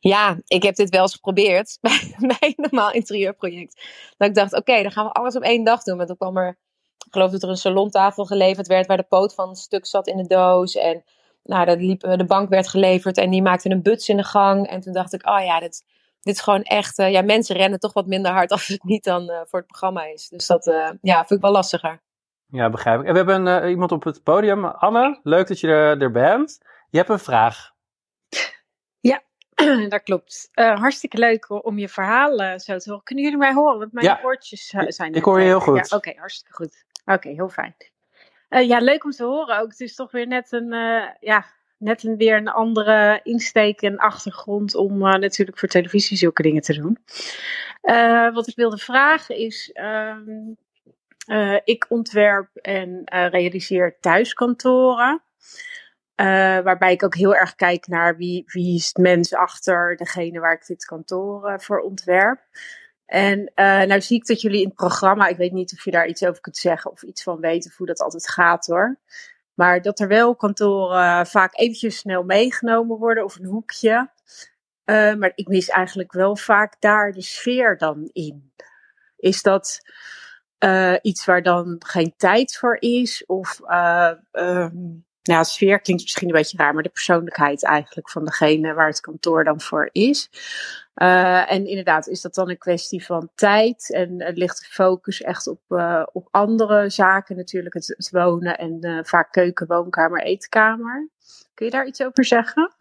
Ja, ik heb dit wel eens geprobeerd bij, een normaal interieurproject. Dat ik dacht, oké, dan gaan we alles op één dag doen. Want toen kwam er, ik geloof dat er een salontafel geleverd werd waar de poot van een stuk zat in de doos. En nou, liep, de bank werd geleverd en die maakte een buts in de gang. En toen dacht ik, oh ja, dit, dit is gewoon echt, uh, ja, mensen rennen toch wat minder hard als het niet dan uh, voor het programma is. Dus dat, uh, ja, vind ik wel lastiger. Ja, begrijp ik. En we hebben iemand op het podium. Anne, leuk dat je er bent. Je hebt een vraag. dat klopt. Uh, hartstikke leuk om je verhaal uh, zo te horen. Kunnen jullie mij horen? Want mijn ja. oortjes uh, zijn. Ik hoor je heel goed. Ja, Oké, okay, hartstikke goed. Oké, okay, heel fijn. ja, leuk om te horen ook. Het is toch weer net een, ja, net een, weer een andere insteek en achtergrond om natuurlijk voor televisie zulke dingen te doen. wat ik wilde vragen is. Um, ik ontwerp en realiseer thuiskantoren. Uh, waarbij ik ook heel erg kijk naar wie, wie is het mens achter degene waar ik dit kantoor uh, voor ontwerp. En uh, nou zie ik dat jullie in het programma, ik weet niet of je daar iets over kunt zeggen of iets van weet of hoe dat altijd gaat hoor. Maar dat er wel kantoren vaak eventjes snel meegenomen worden of een hoekje. Maar ik mis eigenlijk wel vaak daar de sfeer dan in. Is dat iets waar dan geen tijd voor is? Of um, ja, sfeer klinkt misschien een beetje raar, maar de persoonlijkheid eigenlijk van degene waar het kantoor dan voor is. Uh, en inderdaad, is dat dan een kwestie van tijd en uh, ligt de focus echt op, uh, op andere zaken, natuurlijk het, wonen en vaak keuken, woonkamer, eetkamer. Kun je daar iets over zeggen?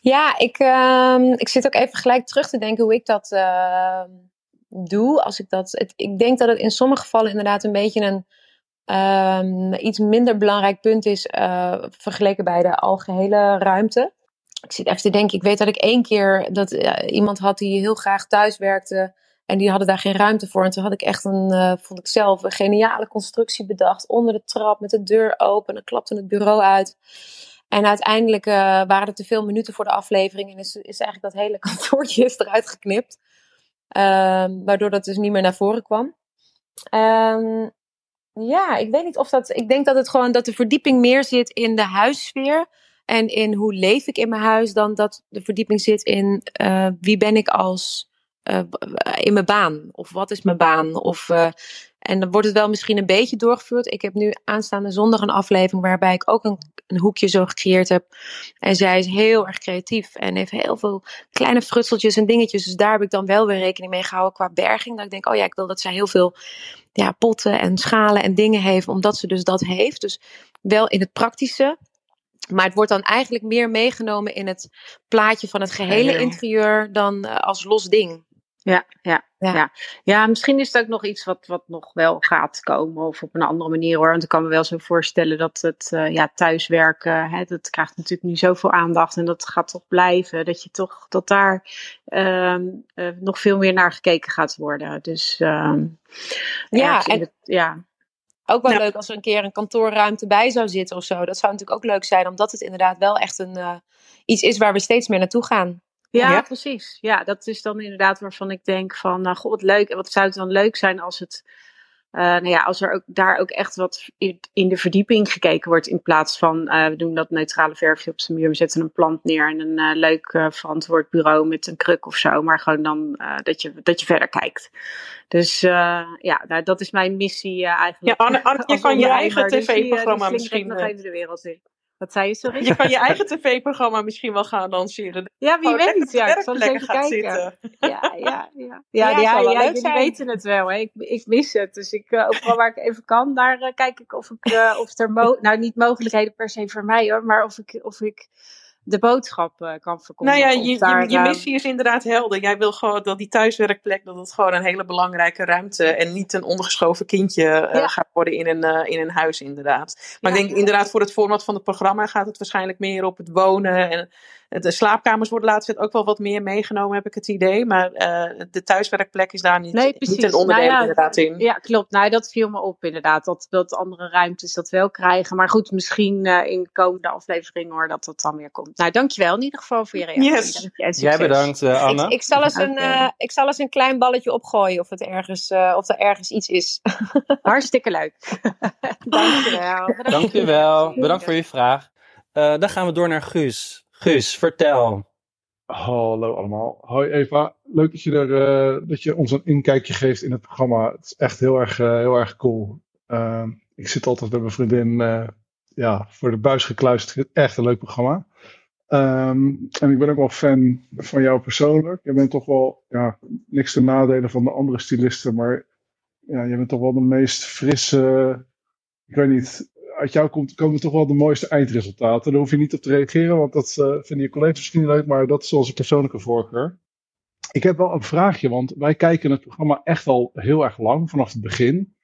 Ja, ik, uh, ik zit ook even gelijk terug te denken hoe ik dat uh, doe. Als ik, dat, het, ik denk dat het in sommige gevallen inderdaad een beetje een um, iets minder belangrijk punt is uh, vergeleken bij de algehele ruimte. Ik zit even te denken, ik weet dat ik één keer dat uh, iemand had die heel graag thuis werkte. En die hadden daar geen ruimte voor. En toen had ik echt een, uh, vond ik zelf, een geniale constructie bedacht. Onder de trap met de deur open. En dan klapte het bureau uit. En uiteindelijk waren er te veel minuten voor de aflevering. En is, is eigenlijk dat hele kantoortje is eruit geknipt. Uh, waardoor dat dus niet meer naar voren kwam. Um, ja, ik weet niet of dat. Ik denk dat het gewoon dat de verdieping meer zit in de huissfeer. En in hoe leef ik in mijn huis. Dan dat de verdieping zit in uh, wie ben ik als. Uh, in mijn baan. Of wat is mijn baan? Of, en dan wordt het wel misschien een beetje doorgevoerd. Ik heb nu aanstaande zondag een aflevering waarbij ik ook een, een hoekje zo gecreëerd heb. En zij is heel erg creatief en heeft heel veel kleine frutseltjes en dingetjes. Dus daar heb ik dan wel weer rekening mee gehouden qua berging. Dat ik denk, oh ja, ik wil dat zij heel veel ja, potten en schalen en dingen heeft, omdat ze dus dat heeft. Dus wel in het praktische. Maar het wordt dan eigenlijk meer meegenomen in het plaatje van het gehele interieur dan uh, als los ding. Ja, ja, ja, ja. Ja, misschien is het ook nog iets wat, wat nog wel gaat komen of op een andere manier hoor. Want ik kan me wel zo voorstellen dat het uh, ja, thuiswerken, hè, dat krijgt natuurlijk nu zoveel aandacht en dat gaat toch blijven. Dat je toch, dat daar uh, uh, nog veel meer naar gekeken gaat worden. Dus uh, ja, en, het, ja. Ook wel ja. leuk als er een keer een kantoorruimte bij zou zitten of zo. Dat zou natuurlijk ook leuk zijn, omdat het inderdaad wel echt een, uh, iets is waar we steeds meer naartoe gaan. Ja, ja, precies. Ja, dat is dan inderdaad waarvan ik denk van, nou god, wat leuk. En wat zou het dan leuk zijn als het, uh, nou ja, als er ook daar ook echt wat in de verdieping gekeken wordt in plaats van, uh, we doen dat neutrale verfje op zijn muur, we zetten een plant neer en een uh, leuk verantwoord bureau met een kruk of zo, maar gewoon dan dat, je, dat je verder kijkt. Dus ja, nou, dat is mijn missie eigenlijk. Ja, Anne, Anne je kan je eigen tv-programma dus, misschien... nog even de wereld in. Wat zei je, sorry? Je kan je eigen tv-programma misschien wel gaan lanceren. Ja, wie weet. Ja, ik zal eens even kijken. Zitten. Ja, ja, ja. Ja, ja, ja, ja, ja jullie weten het wel. Hè. Ik, ik mis het. Dus ik, uh, overal waar ik even kan, daar uh, kijk ik of, ik, uh, of er... Mo nou, niet mogelijkheden per se voor mij hoor, maar of ik... Of ik de boodschap uh, kan verkondigen. Nou ja, je, daar, je, je, missie is inderdaad helder. Jij wil gewoon dat die thuiswerkplek, dat het gewoon een hele belangrijke ruimte en niet een ondergeschoven kindje uh, ja. gaat worden in een, uh, in een huis inderdaad. Maar ja, ik denk inderdaad voor het format van het programma gaat het waarschijnlijk meer op het wonen en de slaapkamers worden laatst ook wel wat meer meegenomen, heb ik het idee. Maar uh, de thuiswerkplek is daar niet, nee, niet een onderdeel nou ja, inderdaad in. Ja, klopt. Nou, dat viel me op inderdaad. Dat, dat andere ruimtes dat wel krijgen. Maar goed, misschien uh, in de komende afleveringen hoor, dat dat dan weer komt. Nou, dankjewel in ieder geval voor je reactie. Yes. Jij bedankt, uh, Anna. Ik, ik, zal eens een, ik zal eens een klein balletje opgooien of, het ergens, of er ergens iets is. Hartstikke leuk. dankjewel. Bedankt. Dankjewel. Bedankt voor je vraag. dan gaan we door naar Guus. Guus, vertel. Hallo allemaal. Hoi Eva. Leuk dat je, er, uh, dat je ons een inkijkje geeft in het programma. Het is echt heel erg, uh, heel erg cool. Uh, ik zit altijd met mijn vriendin eh, ja, voor de buis gekluisterd. Echt een leuk programma. Um, en ik ben ook wel fan van jou persoonlijk. Je bent toch wel, ja, niks te nadelen van de andere stylisten, maar ja, je bent toch wel de meest frisse, ik weet niet, uit jou komt, komen toch wel de mooiste eindresultaten. Daar hoef je niet op te reageren, want dat uh, vinden je collega's misschien leuk, maar dat is onze persoonlijke voorkeur. Ik heb wel een vraagje, want wij kijken het programma echt al heel erg lang, vanaf het begin.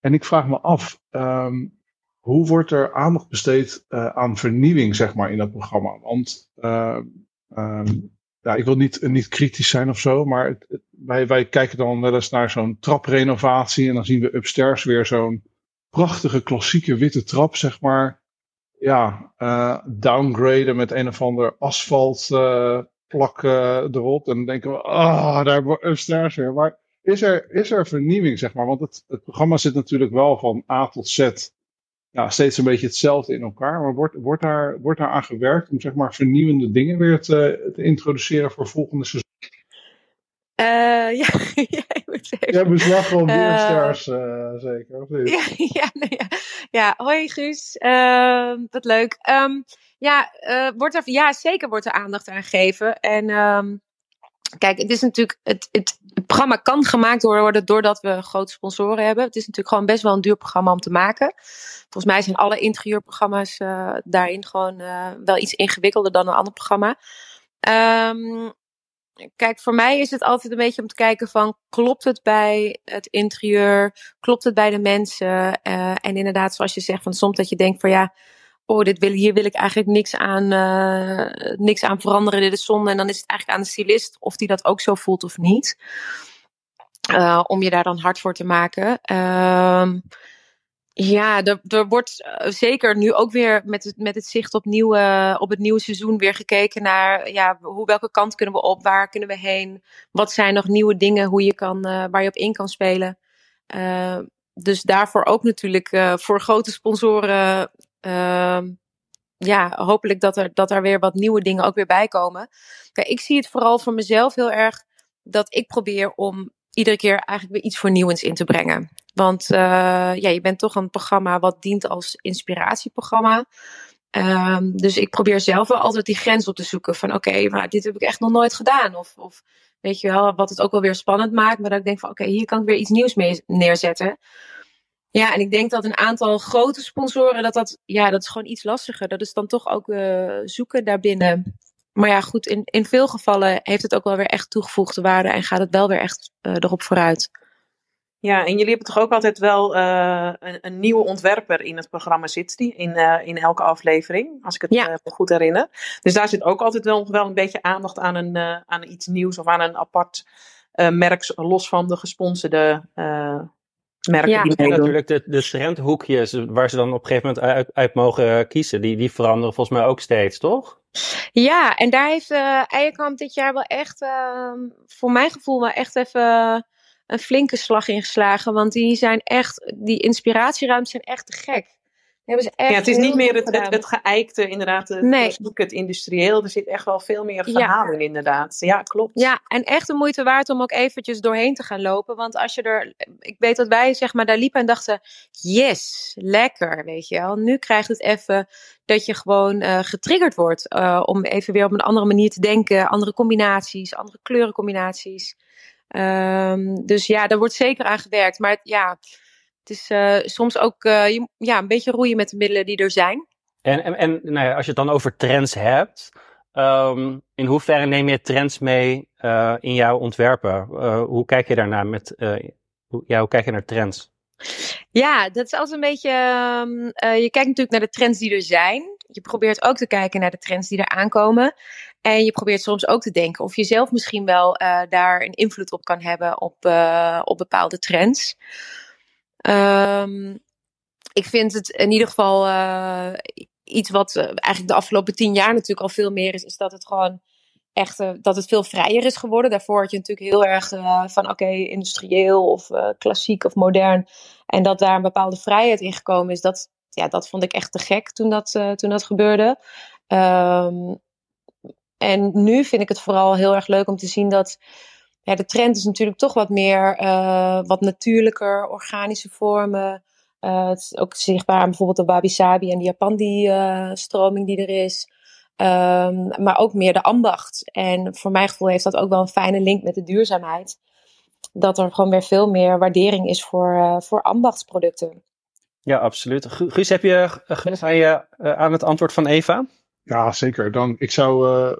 En ik vraag me af, um, hoe wordt er aandacht besteed uh, aan vernieuwing, zeg maar, in dat programma? Want uh, um, ja, ik wil niet, niet kritisch zijn of zo, maar wij, wij kijken dan wel eens naar zo'n traprenovatie en dan zien we upstairs weer zo'n prachtige klassieke witte trap, zeg maar. Ja, uh, downgraden met een of ander asfalt uh, plak uh, erop. En dan denken we, ah, oh, daar upstairs weer. Maar is er, is er vernieuwing, zeg maar? Want het, het programma zit natuurlijk wel van A tot Z ja, steeds een beetje hetzelfde in elkaar. Maar wordt, wordt, daar, wordt daar aan gewerkt om zeg maar vernieuwende dingen weer te, te introduceren voor volgende seizoen? Uh, ja, moet even... Jij beslag gewoon Beersters, uh, zeker, of niet? Ja, ja, nee, ja. ja. hoi Guus, uh, wat leuk. Um, ja, uh, wordt er, ja, zeker wordt er aandacht aan gegeven. En um, kijk, het is natuurlijk, het, het, het, programma kan gemaakt worden doordat we grote sponsoren hebben. Het is natuurlijk gewoon best wel een duur programma om te maken. Volgens mij zijn alle interieurprogramma's uh, daarin gewoon uh, wel iets ingewikkelder dan een ander programma. Um, kijk, voor mij is het altijd een beetje om te kijken van, klopt het bij het interieur? Klopt het bij de mensen? Uh, en inderdaad, zoals je zegt, van soms dat je denkt van ja, oh, dit wil, hier wil ik eigenlijk niks aan, uh, niks aan veranderen, dit is zonde. En dan is het eigenlijk aan de stylist of die dat ook zo voelt of niet. Uh, om je daar dan hard voor te maken. Ja, er, er wordt uh, zeker nu ook weer met het, met het zicht op, nieuwe, op het nieuwe seizoen weer gekeken naar ja, hoe, welke kant kunnen we op, waar kunnen we heen, wat zijn nog nieuwe dingen hoe je kan, uh, waar je op in kan spelen. Uh, dus daarvoor ook natuurlijk voor grote sponsoren ja, hopelijk dat er, dat er weer wat nieuwe dingen ook weer bij komen. Ik zie het vooral voor mezelf heel erg dat ik probeer om iedere keer eigenlijk weer iets vernieuwends in te brengen. Want uh, ja, je bent toch een programma wat dient als inspiratieprogramma. Um, dus ik probeer zelf wel altijd die grens op te zoeken van oké, maar dit heb ik echt nog nooit gedaan. Of, of weet je wel, wat het ook wel weer spannend maakt. Maar dat ik denk van oké, hier kan ik weer iets nieuws mee neerzetten. Ja, en ik denk dat een aantal grote sponsoren, dat dat, ja, dat is gewoon iets lastiger. Dat is dan toch ook uh, zoeken daarbinnen. Maar ja, goed, in, in veel gevallen heeft het ook wel weer echt toegevoegde waarde en gaat het wel weer echt uh, erop vooruit. Ja, en jullie hebben toch ook altijd wel uh, een, een, nieuwe ontwerper in het programma zit die in, uh, in elke aflevering, als ik het ja. goed herinner. Dus daar zit ook altijd wel, wel een beetje aandacht aan, een, aan iets nieuws of aan een apart merk, los van de gesponsorde merken ja. die meedoen. En natuurlijk de, de trendhoekjes waar ze dan op een gegeven moment uit, uit mogen kiezen, die, die veranderen volgens mij ook steeds, toch? Ja, en daar heeft uh, Eierkamp dit jaar wel echt, uh, voor mijn gevoel, wel echt even een flinke slag ingeslagen. Want die zijn echt, die inspiratieruimtes zijn echt te gek. Hebben ze echt ja, het is niet meer het, het, het, geëikte, inderdaad, het, nee. het industrieel. Er zit echt wel veel meer verhaal in, inderdaad. Ja, klopt. Ja, en echt de moeite waard om ook eventjes doorheen te gaan lopen. Want als je er, ik weet dat wij zeg maar daar liepen en dachten, yes, lekker, weet je wel. Nu krijgt het even dat je gewoon uh, getriggerd wordt uh, om even weer op een andere manier te denken. Andere combinaties, andere kleurencombinaties. Um, dus ja, daar wordt zeker aan gewerkt. Maar ja, het is uh, soms ook je, ja, een beetje roeien met de middelen die er zijn. En, en, en nou ja, als je het dan over trends hebt, um, in hoeverre neem je trends mee uh, in jouw ontwerpen? hoe kijk je daarnaar met, hoe, ja, hoe kijk je naar trends? Ja, dat is altijd een beetje. Um, je kijkt natuurlijk naar de trends die er zijn. Je probeert ook te kijken naar de trends die er aankomen. En je probeert soms ook te denken of je zelf misschien wel uh, daar een invloed op kan hebben op, uh, op bepaalde trends. Um, ik vind het in ieder geval uh, iets wat eigenlijk de afgelopen tien jaar natuurlijk al veel meer is, is dat het gewoon echt dat het veel vrijer is geworden. Daarvoor had je natuurlijk heel erg van oké, industrieel of klassiek of modern. En dat daar een bepaalde vrijheid in gekomen is. Dat, ja, dat vond ik echt te gek toen dat, toen dat gebeurde. Um, en nu vind ik het vooral heel erg leuk om te zien dat ja, de trend is natuurlijk toch wat meer, uh, wat natuurlijker, organische vormen. Uh, het is ook zichtbaar bijvoorbeeld de Wabi Sabi en de Japandi-stroming uh, die er is. Um, maar ook meer de ambacht. En voor mijn gevoel heeft dat ook wel een fijne link met de duurzaamheid. Dat er gewoon weer veel meer waardering is voor, voor ambachtsproducten. Ja, absoluut. Guus, heb je gewend aan, je, aan het antwoord van Eva? Ja, zeker. Dan, ik zou uh,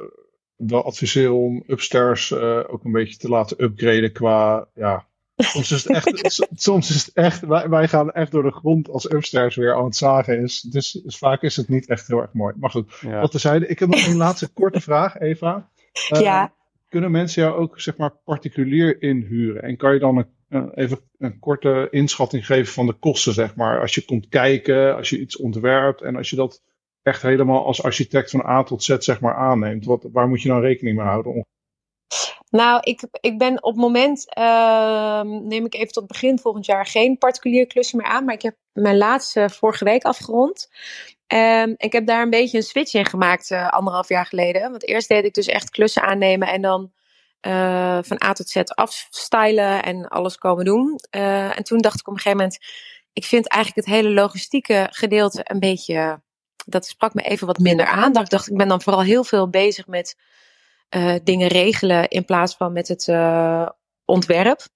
wel adviseren om upstairs uh, ook een beetje te laten upgraden qua, ja, soms is het echt, soms is het echt wij, wij, gaan echt door de grond als upstairs weer aan het zagen is. Dus, dus vaak is het niet echt heel erg mooi. Maar goed, ja. wat terzijde. Ik heb nog een laatste korte vraag, Eva. Uh, ja. Kunnen mensen jou ook, zeg maar, particulier inhuren? En kan je dan een, een, even een korte inschatting geven van de kosten, zeg maar? Als je komt kijken, als je iets ontwerpt en als je dat echt helemaal als architect van A tot Z zeg maar aanneemt? Wat, waar moet je nou rekening mee houden? Nou, ik, ik ben op het moment, ehm, neem ik even tot begin volgend jaar geen particulier klusje meer aan. Maar ik heb mijn laatste vorige week afgerond. Um, ik heb daar een beetje een switch in gemaakt uh, anderhalf jaar geleden. Want eerst deed ik dus echt klussen aannemen en dan uh, van A tot Z afstylen en alles komen doen. Uh, en toen dacht ik op een gegeven moment, ik vind eigenlijk het hele logistieke gedeelte een beetje, dat sprak me even wat minder aan. Dat ik dacht, ik ben dan vooral heel veel bezig met uh, dingen regelen in plaats van met het uh, ontwerp.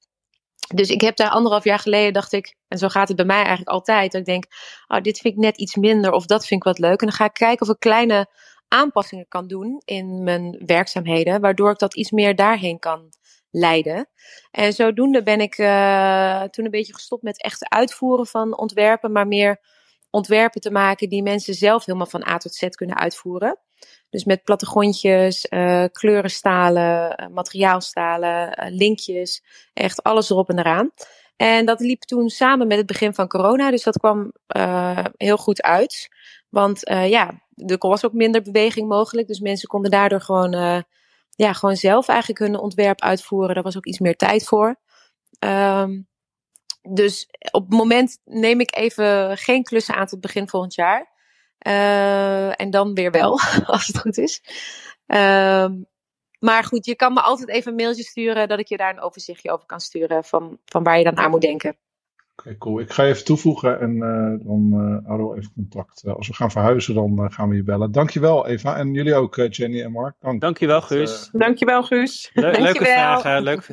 Dus ik heb daar anderhalf jaar geleden, dacht ik, en zo gaat het bij mij eigenlijk altijd, dat ik denk, oh, dit vind ik net iets minder of dat vind ik wat leuk. En dan ga ik kijken of ik kleine aanpassingen kan doen in mijn werkzaamheden, waardoor ik dat iets meer daarheen kan leiden. En zodoende ben ik uh, toen een beetje gestopt met echt uitvoeren van ontwerpen, maar meer ontwerpen te maken die mensen zelf helemaal van A tot Z kunnen uitvoeren. Dus met plattegrondjes, uh, kleurenstalen, uh, materiaalstalen, uh, linkjes, echt alles erop en eraan. En dat liep toen samen met het begin van corona, dus dat kwam heel goed uit. Want ja, er was ook minder beweging mogelijk, dus mensen konden daardoor gewoon, ja, gewoon zelf eigenlijk hun ontwerp uitvoeren. Daar was ook iets meer tijd voor. Um, dus op het moment neem ik even geen klussen aan tot begin volgend jaar. Uh, en dan weer wel, als het goed is. Uh, maar goed, je kan me altijd even een mailtje sturen dat ik je daar een overzichtje over kan sturen van, van waar je dan aan moet denken. Oké, okay, cool. Ik ga je even toevoegen en uh, dan uh, houden we even contact. Uh, als we gaan verhuizen, dan gaan we je bellen. Dankjewel, Eva. En jullie ook, Jenny en Mark. Dank. Dankjewel, Guus. Dankjewel, Guus. Le Dankjewel. Leuke vragen. Leuk.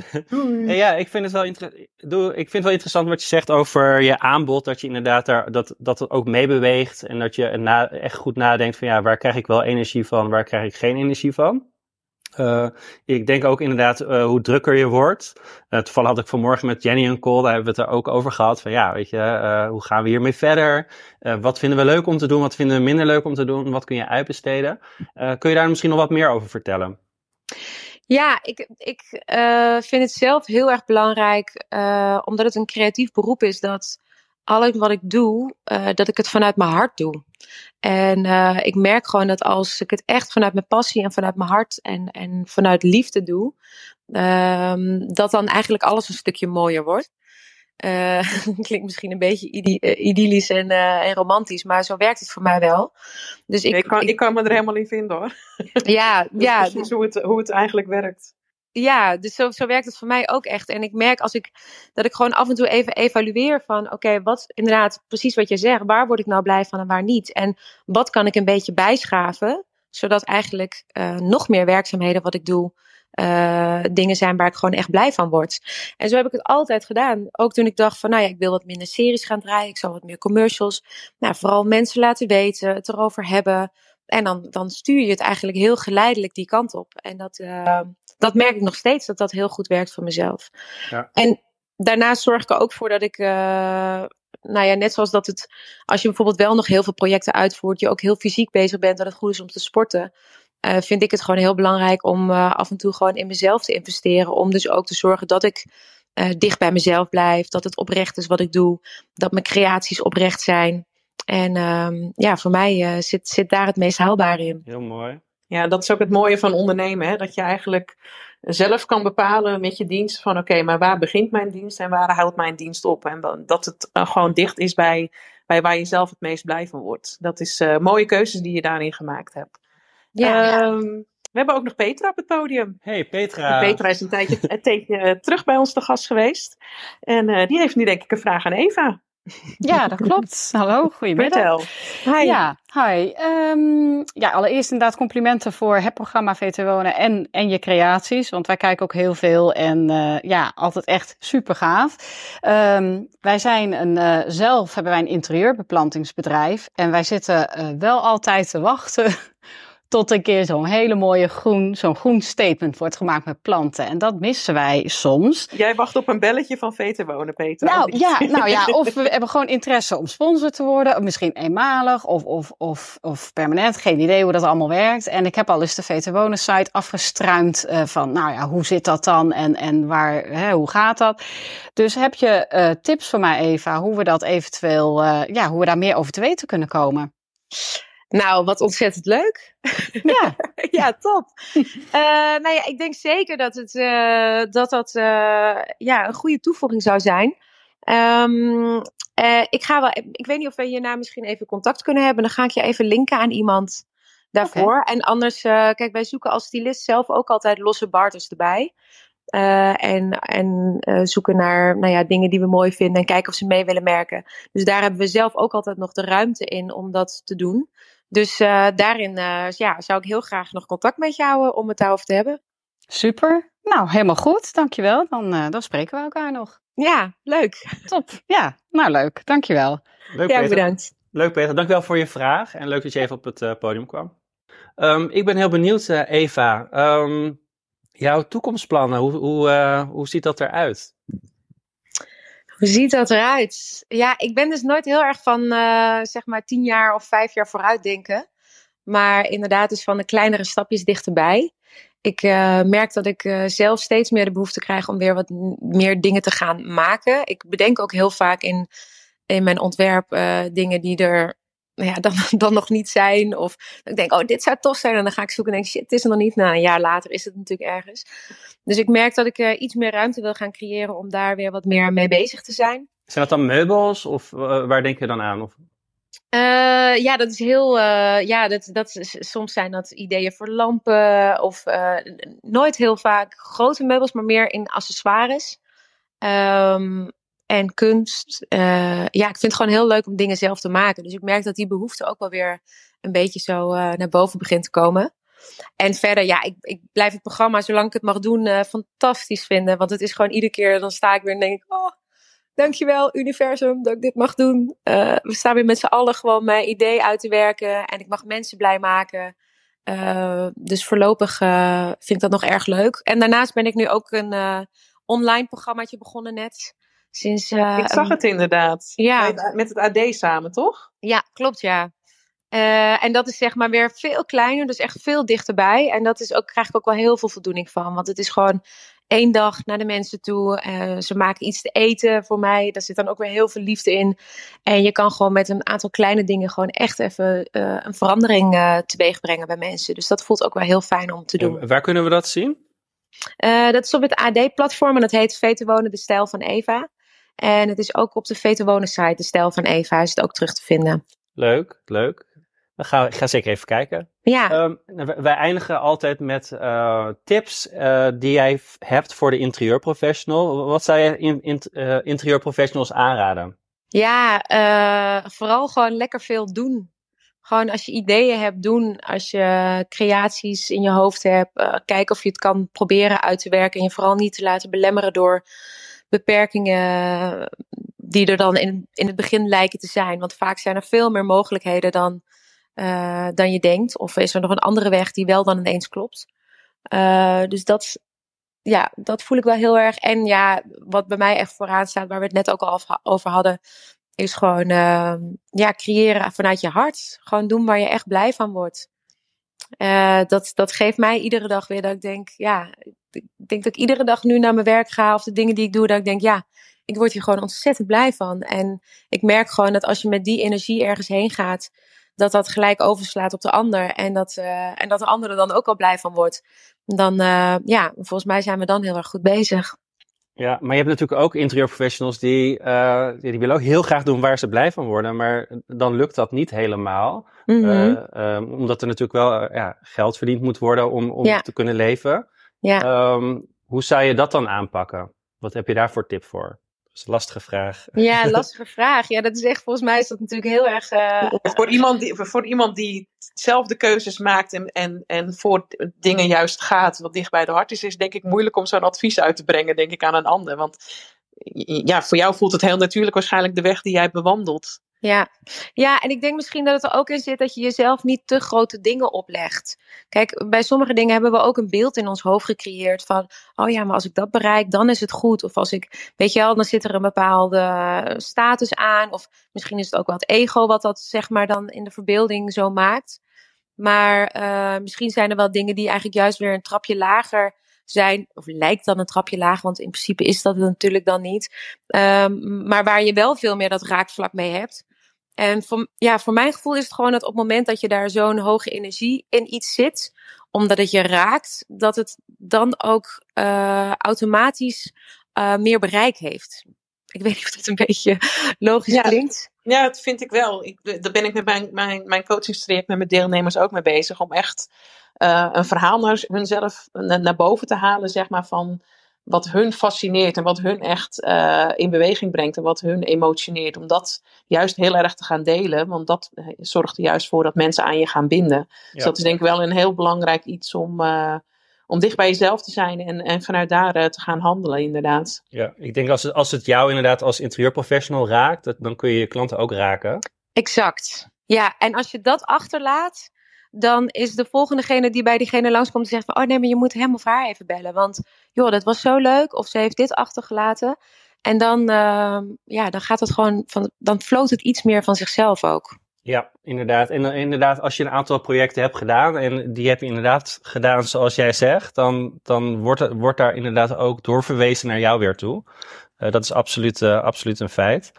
ja, ik vind, het wel ik vind het wel interessant wat je zegt over je aanbod. Dat je inderdaad daar, dat, dat het ook meebeweegt. En dat je na, echt goed nadenkt van ja, waar krijg ik wel energie van, waar krijg ik geen energie van. Uh, ik denk ook inderdaad uh, hoe drukker je wordt. Uh, toevallig had ik vanmorgen met Jenny een call, daar hebben we het er ook over gehad. Van ja, weet je, hoe gaan we hiermee verder? wat vinden we leuk om te doen? Wat vinden we minder leuk om te doen? Wat kun je uitbesteden? kun je daar misschien nog wat meer over vertellen? Ja, ik, ik vind het zelf heel erg belangrijk, omdat het een creatief beroep is, dat alles wat ik doe, uh, dat ik het vanuit mijn hart doe. En uh, ik merk gewoon dat als ik het echt vanuit mijn passie en vanuit mijn hart en, en vanuit liefde doe, um, dat dan eigenlijk alles een stukje mooier wordt. Uh, klinkt misschien een beetje idyllisch en, en, romantisch, maar zo werkt het voor mij wel. Dus ik, ik, kan, ik, ik kan me er helemaal in vinden hoor. Ja, ja. Is hoe het, hoe het eigenlijk werkt ja, dus zo, zo werkt het voor mij ook echt. En ik merk als ik dat ik gewoon af en toe even evalueer van oké, wat inderdaad precies wat je zegt, waar word ik nou blij van en waar niet? En wat kan ik een beetje bijschaven, zodat eigenlijk uh, nog meer werkzaamheden wat ik doe, uh, dingen zijn waar ik gewoon echt blij van word. En zo heb ik het altijd gedaan. Ook toen ik dacht van nou ja, ik wil wat minder series gaan draaien, ik zal wat meer commercials. Nou, vooral mensen laten weten, het erover hebben. En dan, dan stuur je het eigenlijk heel geleidelijk die kant op. En dat, uh, dat merk ik nog steeds, dat dat heel goed werkt voor mezelf. Ja. En daarnaast zorg ik er ook voor dat ik, uh, nou ja, net zoals dat het, als je bijvoorbeeld wel nog heel veel projecten uitvoert, je ook heel fysiek bezig bent, dat het goed is om te sporten. Uh, vind ik het gewoon heel belangrijk om af en toe gewoon in mezelf te investeren. Om dus ook te zorgen dat ik dicht bij mezelf blijf. Dat het oprecht is wat ik doe. Dat mijn creaties oprecht zijn. En um, ja, voor mij zit, zit daar het meest haalbaar in. Heel mooi. Ja, dat is ook het mooie van ondernemen. Hè? Dat je eigenlijk zelf kan bepalen met je dienst van oké, okay, maar waar begint mijn dienst en waar houdt mijn dienst op? En dat het uh, gewoon dicht is bij, bij waar je zelf het meest blij van wordt. Dat is uh, mooie keuzes die je daarin gemaakt hebt. Ja, um, We hebben ook nog Petra op het podium. Hey Petra. Petra is een tijdje, een tijdje terug bij ons te gast geweest. En uh, die heeft nu denk ik een vraag aan Eva. Ja, dat klopt. Hallo, goedemiddag. Vertel. Hi. Ja, hi. Um, ja, allereerst inderdaad complimenten voor het programma VT Wonen en, en je creaties. Want wij kijken ook heel veel en uh, ja, altijd echt super gaaf. Um, wij zijn een, uh, zelf hebben wij een interieurbeplantingsbedrijf. En wij zitten uh, wel altijd te wachten tot een keer zo'n hele mooie groen, zo'n groen statement wordt gemaakt met planten. En dat missen wij soms. Jij wacht op een belletje van VT Wonen, Peter. Nou ja, nou ja, of we hebben gewoon interesse om sponsor te worden. Of misschien eenmalig of, of, of, of permanent. Geen idee hoe dat allemaal werkt. En ik heb al eens de VT Wonen site afgestruimd uh, van, nou ja, hoe zit dat dan en, en waar, hè, hoe gaat dat? Dus heb je uh, tips voor mij, Eva, hoe we dat eventueel, uh, ja, hoe we daar meer over te weten kunnen komen? Nou, wat ontzettend leuk. Ja. ja, top. Eh, nou ja, ik denk zeker dat het, eh, dat, dat eh, ja, een goede toevoeging zou zijn. Ehm, eh, ik, ga wel, ik weet niet of we hierna misschien even contact kunnen hebben. Dan ga ik je even linken aan iemand daarvoor. En anders, kijk, wij zoeken als stylist zelf ook altijd losse barters erbij. En en zoeken naar nou ja, dingen die we mooi vinden en kijken of ze mee willen merken. Dus daar hebben we zelf ook altijd nog de ruimte in om dat te doen. Dus eh, daarin eh, ja, zou ik heel graag nog contact met je houden om het daarover te hebben. Super. Nou, helemaal goed. Dankjewel. Dan, eh, dan spreken we elkaar nog. Ja, leuk. Top. Ja, nou leuk. Dankjewel. Leuk, Ja, Peter. bedankt. Leuk, Peter. Dankjewel voor je vraag en leuk dat je even op het eh, podium kwam. Ehm, ik ben heel benieuwd, eh, Eva. Ehm, jouw toekomstplannen, hoe, hoe, eh, hoe ziet dat eruit? Hoe ziet dat eruit? Ja, ik ben dus nooit heel erg van eh, zeg maar tien jaar of vijf jaar vooruit denken. Maar inderdaad dus van de kleinere stapjes dichterbij. Ik eh, merk dat ik eh, zelf steeds meer de behoefte krijg om weer wat meer dingen te gaan maken. Ik bedenk ook heel vaak in, in mijn ontwerp dingen die er ja, dan, dan nog niet zijn. Of ik denk, oh, dit zou tof zijn. En dan ga ik zoeken en denk, shit, het is er nog niet. Nou, een jaar later is het natuurlijk ergens. Dus ik merk dat ik eh, iets meer ruimte wil gaan creëren om daar weer wat meer mee bezig te zijn. Zijn dat dan meubels of eh, waar denk je dan aan? Of, Eh, ja, dat is heel. ja, dat, dat is, soms zijn dat ideeën voor lampen. Of nooit heel vaak grote meubels, maar meer in accessoires. Ehm, en kunst. Eh, ja, ik vind het gewoon heel leuk om dingen zelf te maken. Dus ik merk dat die behoefte ook wel weer een beetje zo eh, naar boven begint te komen. En verder, ja, ik, ik blijf het programma, zolang ik het mag doen, eh, fantastisch vinden. Want het is gewoon iedere keer, dan sta ik weer en denk ik, oh, dankjewel universum dat ik dit mag doen. We staan weer met z'n allen gewoon mijn idee uit te werken. En ik mag mensen blij maken. Dus voorlopig vind ik dat nog erg leuk. En daarnaast ben ik nu ook een online programmaatje begonnen net. Sinds, eh, ik zag het inderdaad. Ja. Met, het AD samen, toch? ja, klopt ja. Eh, en dat is zeg maar weer veel kleiner, dus echt veel dichterbij. En dat is ook, krijg ik ook wel heel veel voldoening van. Want het is gewoon één dag naar de mensen toe. Eh, ze maken iets te eten voor mij. Daar zit dan ook weer heel veel liefde in. En je kan gewoon met een aantal kleine dingen gewoon echt even eh, een verandering eh teweeg brengen bij mensen. Dus dat voelt ook wel heel fijn om te doen. Waar kunnen we dat zien? Eh, dat is op het AD-platform en dat heet Veten Wonen, de stijl van Eva. En het is ook op de Veten Wonen site, de stijl van Eva, is het ook terug te vinden. Leuk, leuk. Dan ga, ik ga zeker even kijken. Ja. Ehm, wij- eindigen altijd met eh, tips eh, die jij hebt voor de interieurprofessional. Wat zou je in, in, eh, interieurprofessionals aanraden? Ja, vooral gewoon lekker veel doen. Gewoon als je ideeën hebt, doen. Als je creaties in je hoofd hebt, kijk of je het kan proberen uit te werken. En je vooral niet te laten belemmeren door beperkingen die er dan in, in het begin lijken te zijn. Want vaak zijn er veel meer mogelijkheden dan, eh, dan je denkt. Of is er nog een andere weg die wel dan ineens klopt. Eh, dus dat, ja, dat voel ik wel heel erg. En ja, wat bij mij echt vooraan staat, waar we het net ook al over hadden, is gewoon uh, ja, creëren vanuit je hart. Gewoon doen waar je echt blij van wordt. Dat, dat geeft mij iedere dag weer dat ik denk, ja, denk dat ik iedere dag nu naar mijn werk ga of de dingen die ik doe, dat ik denk, ja, ik word hier gewoon ontzettend blij van. En ik merk gewoon dat als je met die energie ergens heen gaat, dat dat gelijk overslaat op de ander. En dat, uh, en dat de ander er dan ook al blij van wordt. Dan, uh, ja, volgens mij zijn we dan heel erg goed bezig. Ja, maar je hebt natuurlijk ook interieurprofessionals die, uh, die willen ook heel graag doen waar ze blij van worden, maar dan lukt dat niet helemaal. Mm -hmm. uh, um, omdat er natuurlijk wel ja, geld verdiend moet worden om, om ja. te kunnen leven. Ja. Um, hoe zou je dat dan aanpakken? Wat heb je daar voor tip voor? Dat is een lastige vraag. Ja, lastige vraag. Ja, dat is echt, volgens mij is dat natuurlijk heel erg. Uh... Voor, iemand die, voor iemand die zelf de keuzes maakt en, en, en voor dingen juist gaat, wat dicht bij de hart is, is denk ik moeilijk om zo'n advies uit te brengen, denk ik, aan een ander. Want ja, voor jou voelt het heel natuurlijk waarschijnlijk de weg die jij bewandelt. Ja. ja, en ik denk misschien dat het er ook in zit dat je jezelf niet te grote dingen oplegt. Kijk, bij sommige dingen hebben we ook een beeld in ons hoofd gecreëerd van, oh ja, maar als ik dat bereik, dan is het goed. Of als ik, weet je wel, dan zit er een bepaalde status aan. Of misschien is het ook wel het ego wat dat, zeg maar, dan in de verbeelding zo maakt. Maar uh, misschien zijn er wel dingen die eigenlijk juist weer een trapje lager zijn, of lijkt dan een trapje lager, want in principe is dat het natuurlijk dan niet. Um, maar waar je wel veel meer dat raakvlak mee hebt. En voor, ja, voor mijn gevoel is het gewoon dat op het moment dat je daar zo'n hoge energie in iets zit, omdat het je raakt, dat het dan ook uh, automatisch uh, meer bereik heeft. Ik weet niet of dat een beetje logisch Ja. klinkt. Ja, dat vind ik wel. Ik, daar ben ik met mijn, mijn, mijn coachingstraject met mijn deelnemers ook mee bezig. Om echt eh, een verhaal naar hunzelf naar, naar boven te halen, zeg maar, van wat hun fascineert en wat hun echt eh, in beweging brengt en wat hun emotioneert. Om dat juist heel erg te gaan delen, want dat eh, zorgt er juist voor dat mensen aan je gaan binden. Dus dat is denk ik wel een heel belangrijk iets om, eh, om dicht bij jezelf te zijn en, en vanuit daar te gaan handelen, inderdaad. Ja, ik denk als het, als het jou inderdaad als interieurprofessional raakt, dat, dan kun je je klanten ook raken. Exact. Ja, en als je dat achterlaat, dan is de volgendegene die bij diegene langskomt die zegt van, oh nee, maar je moet hem of haar even bellen, want joh, dat was zo leuk, of ze heeft dit achtergelaten. En dan, uh, ja, dan gaat het gewoon van, dan floot het iets meer van zichzelf ook. Ja, inderdaad. En inderdaad, als je een aantal projecten hebt gedaan en die heb je inderdaad gedaan zoals jij zegt, dan, dan wordt, wordt daar inderdaad ook doorverwezen naar jou weer toe. Uh, dat is absoluut, uh, absoluut een feit.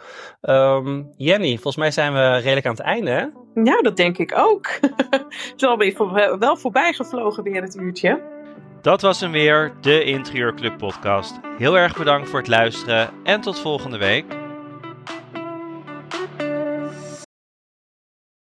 Um, Jenny, volgens mij zijn we redelijk aan het einde, hè? Ja, dat denk ik ook. het is alweer voor, wel voorbij gevlogen weer het uurtje. Dat was hem weer, de Interieurclub podcast. Heel erg bedankt voor het luisteren en tot volgende week.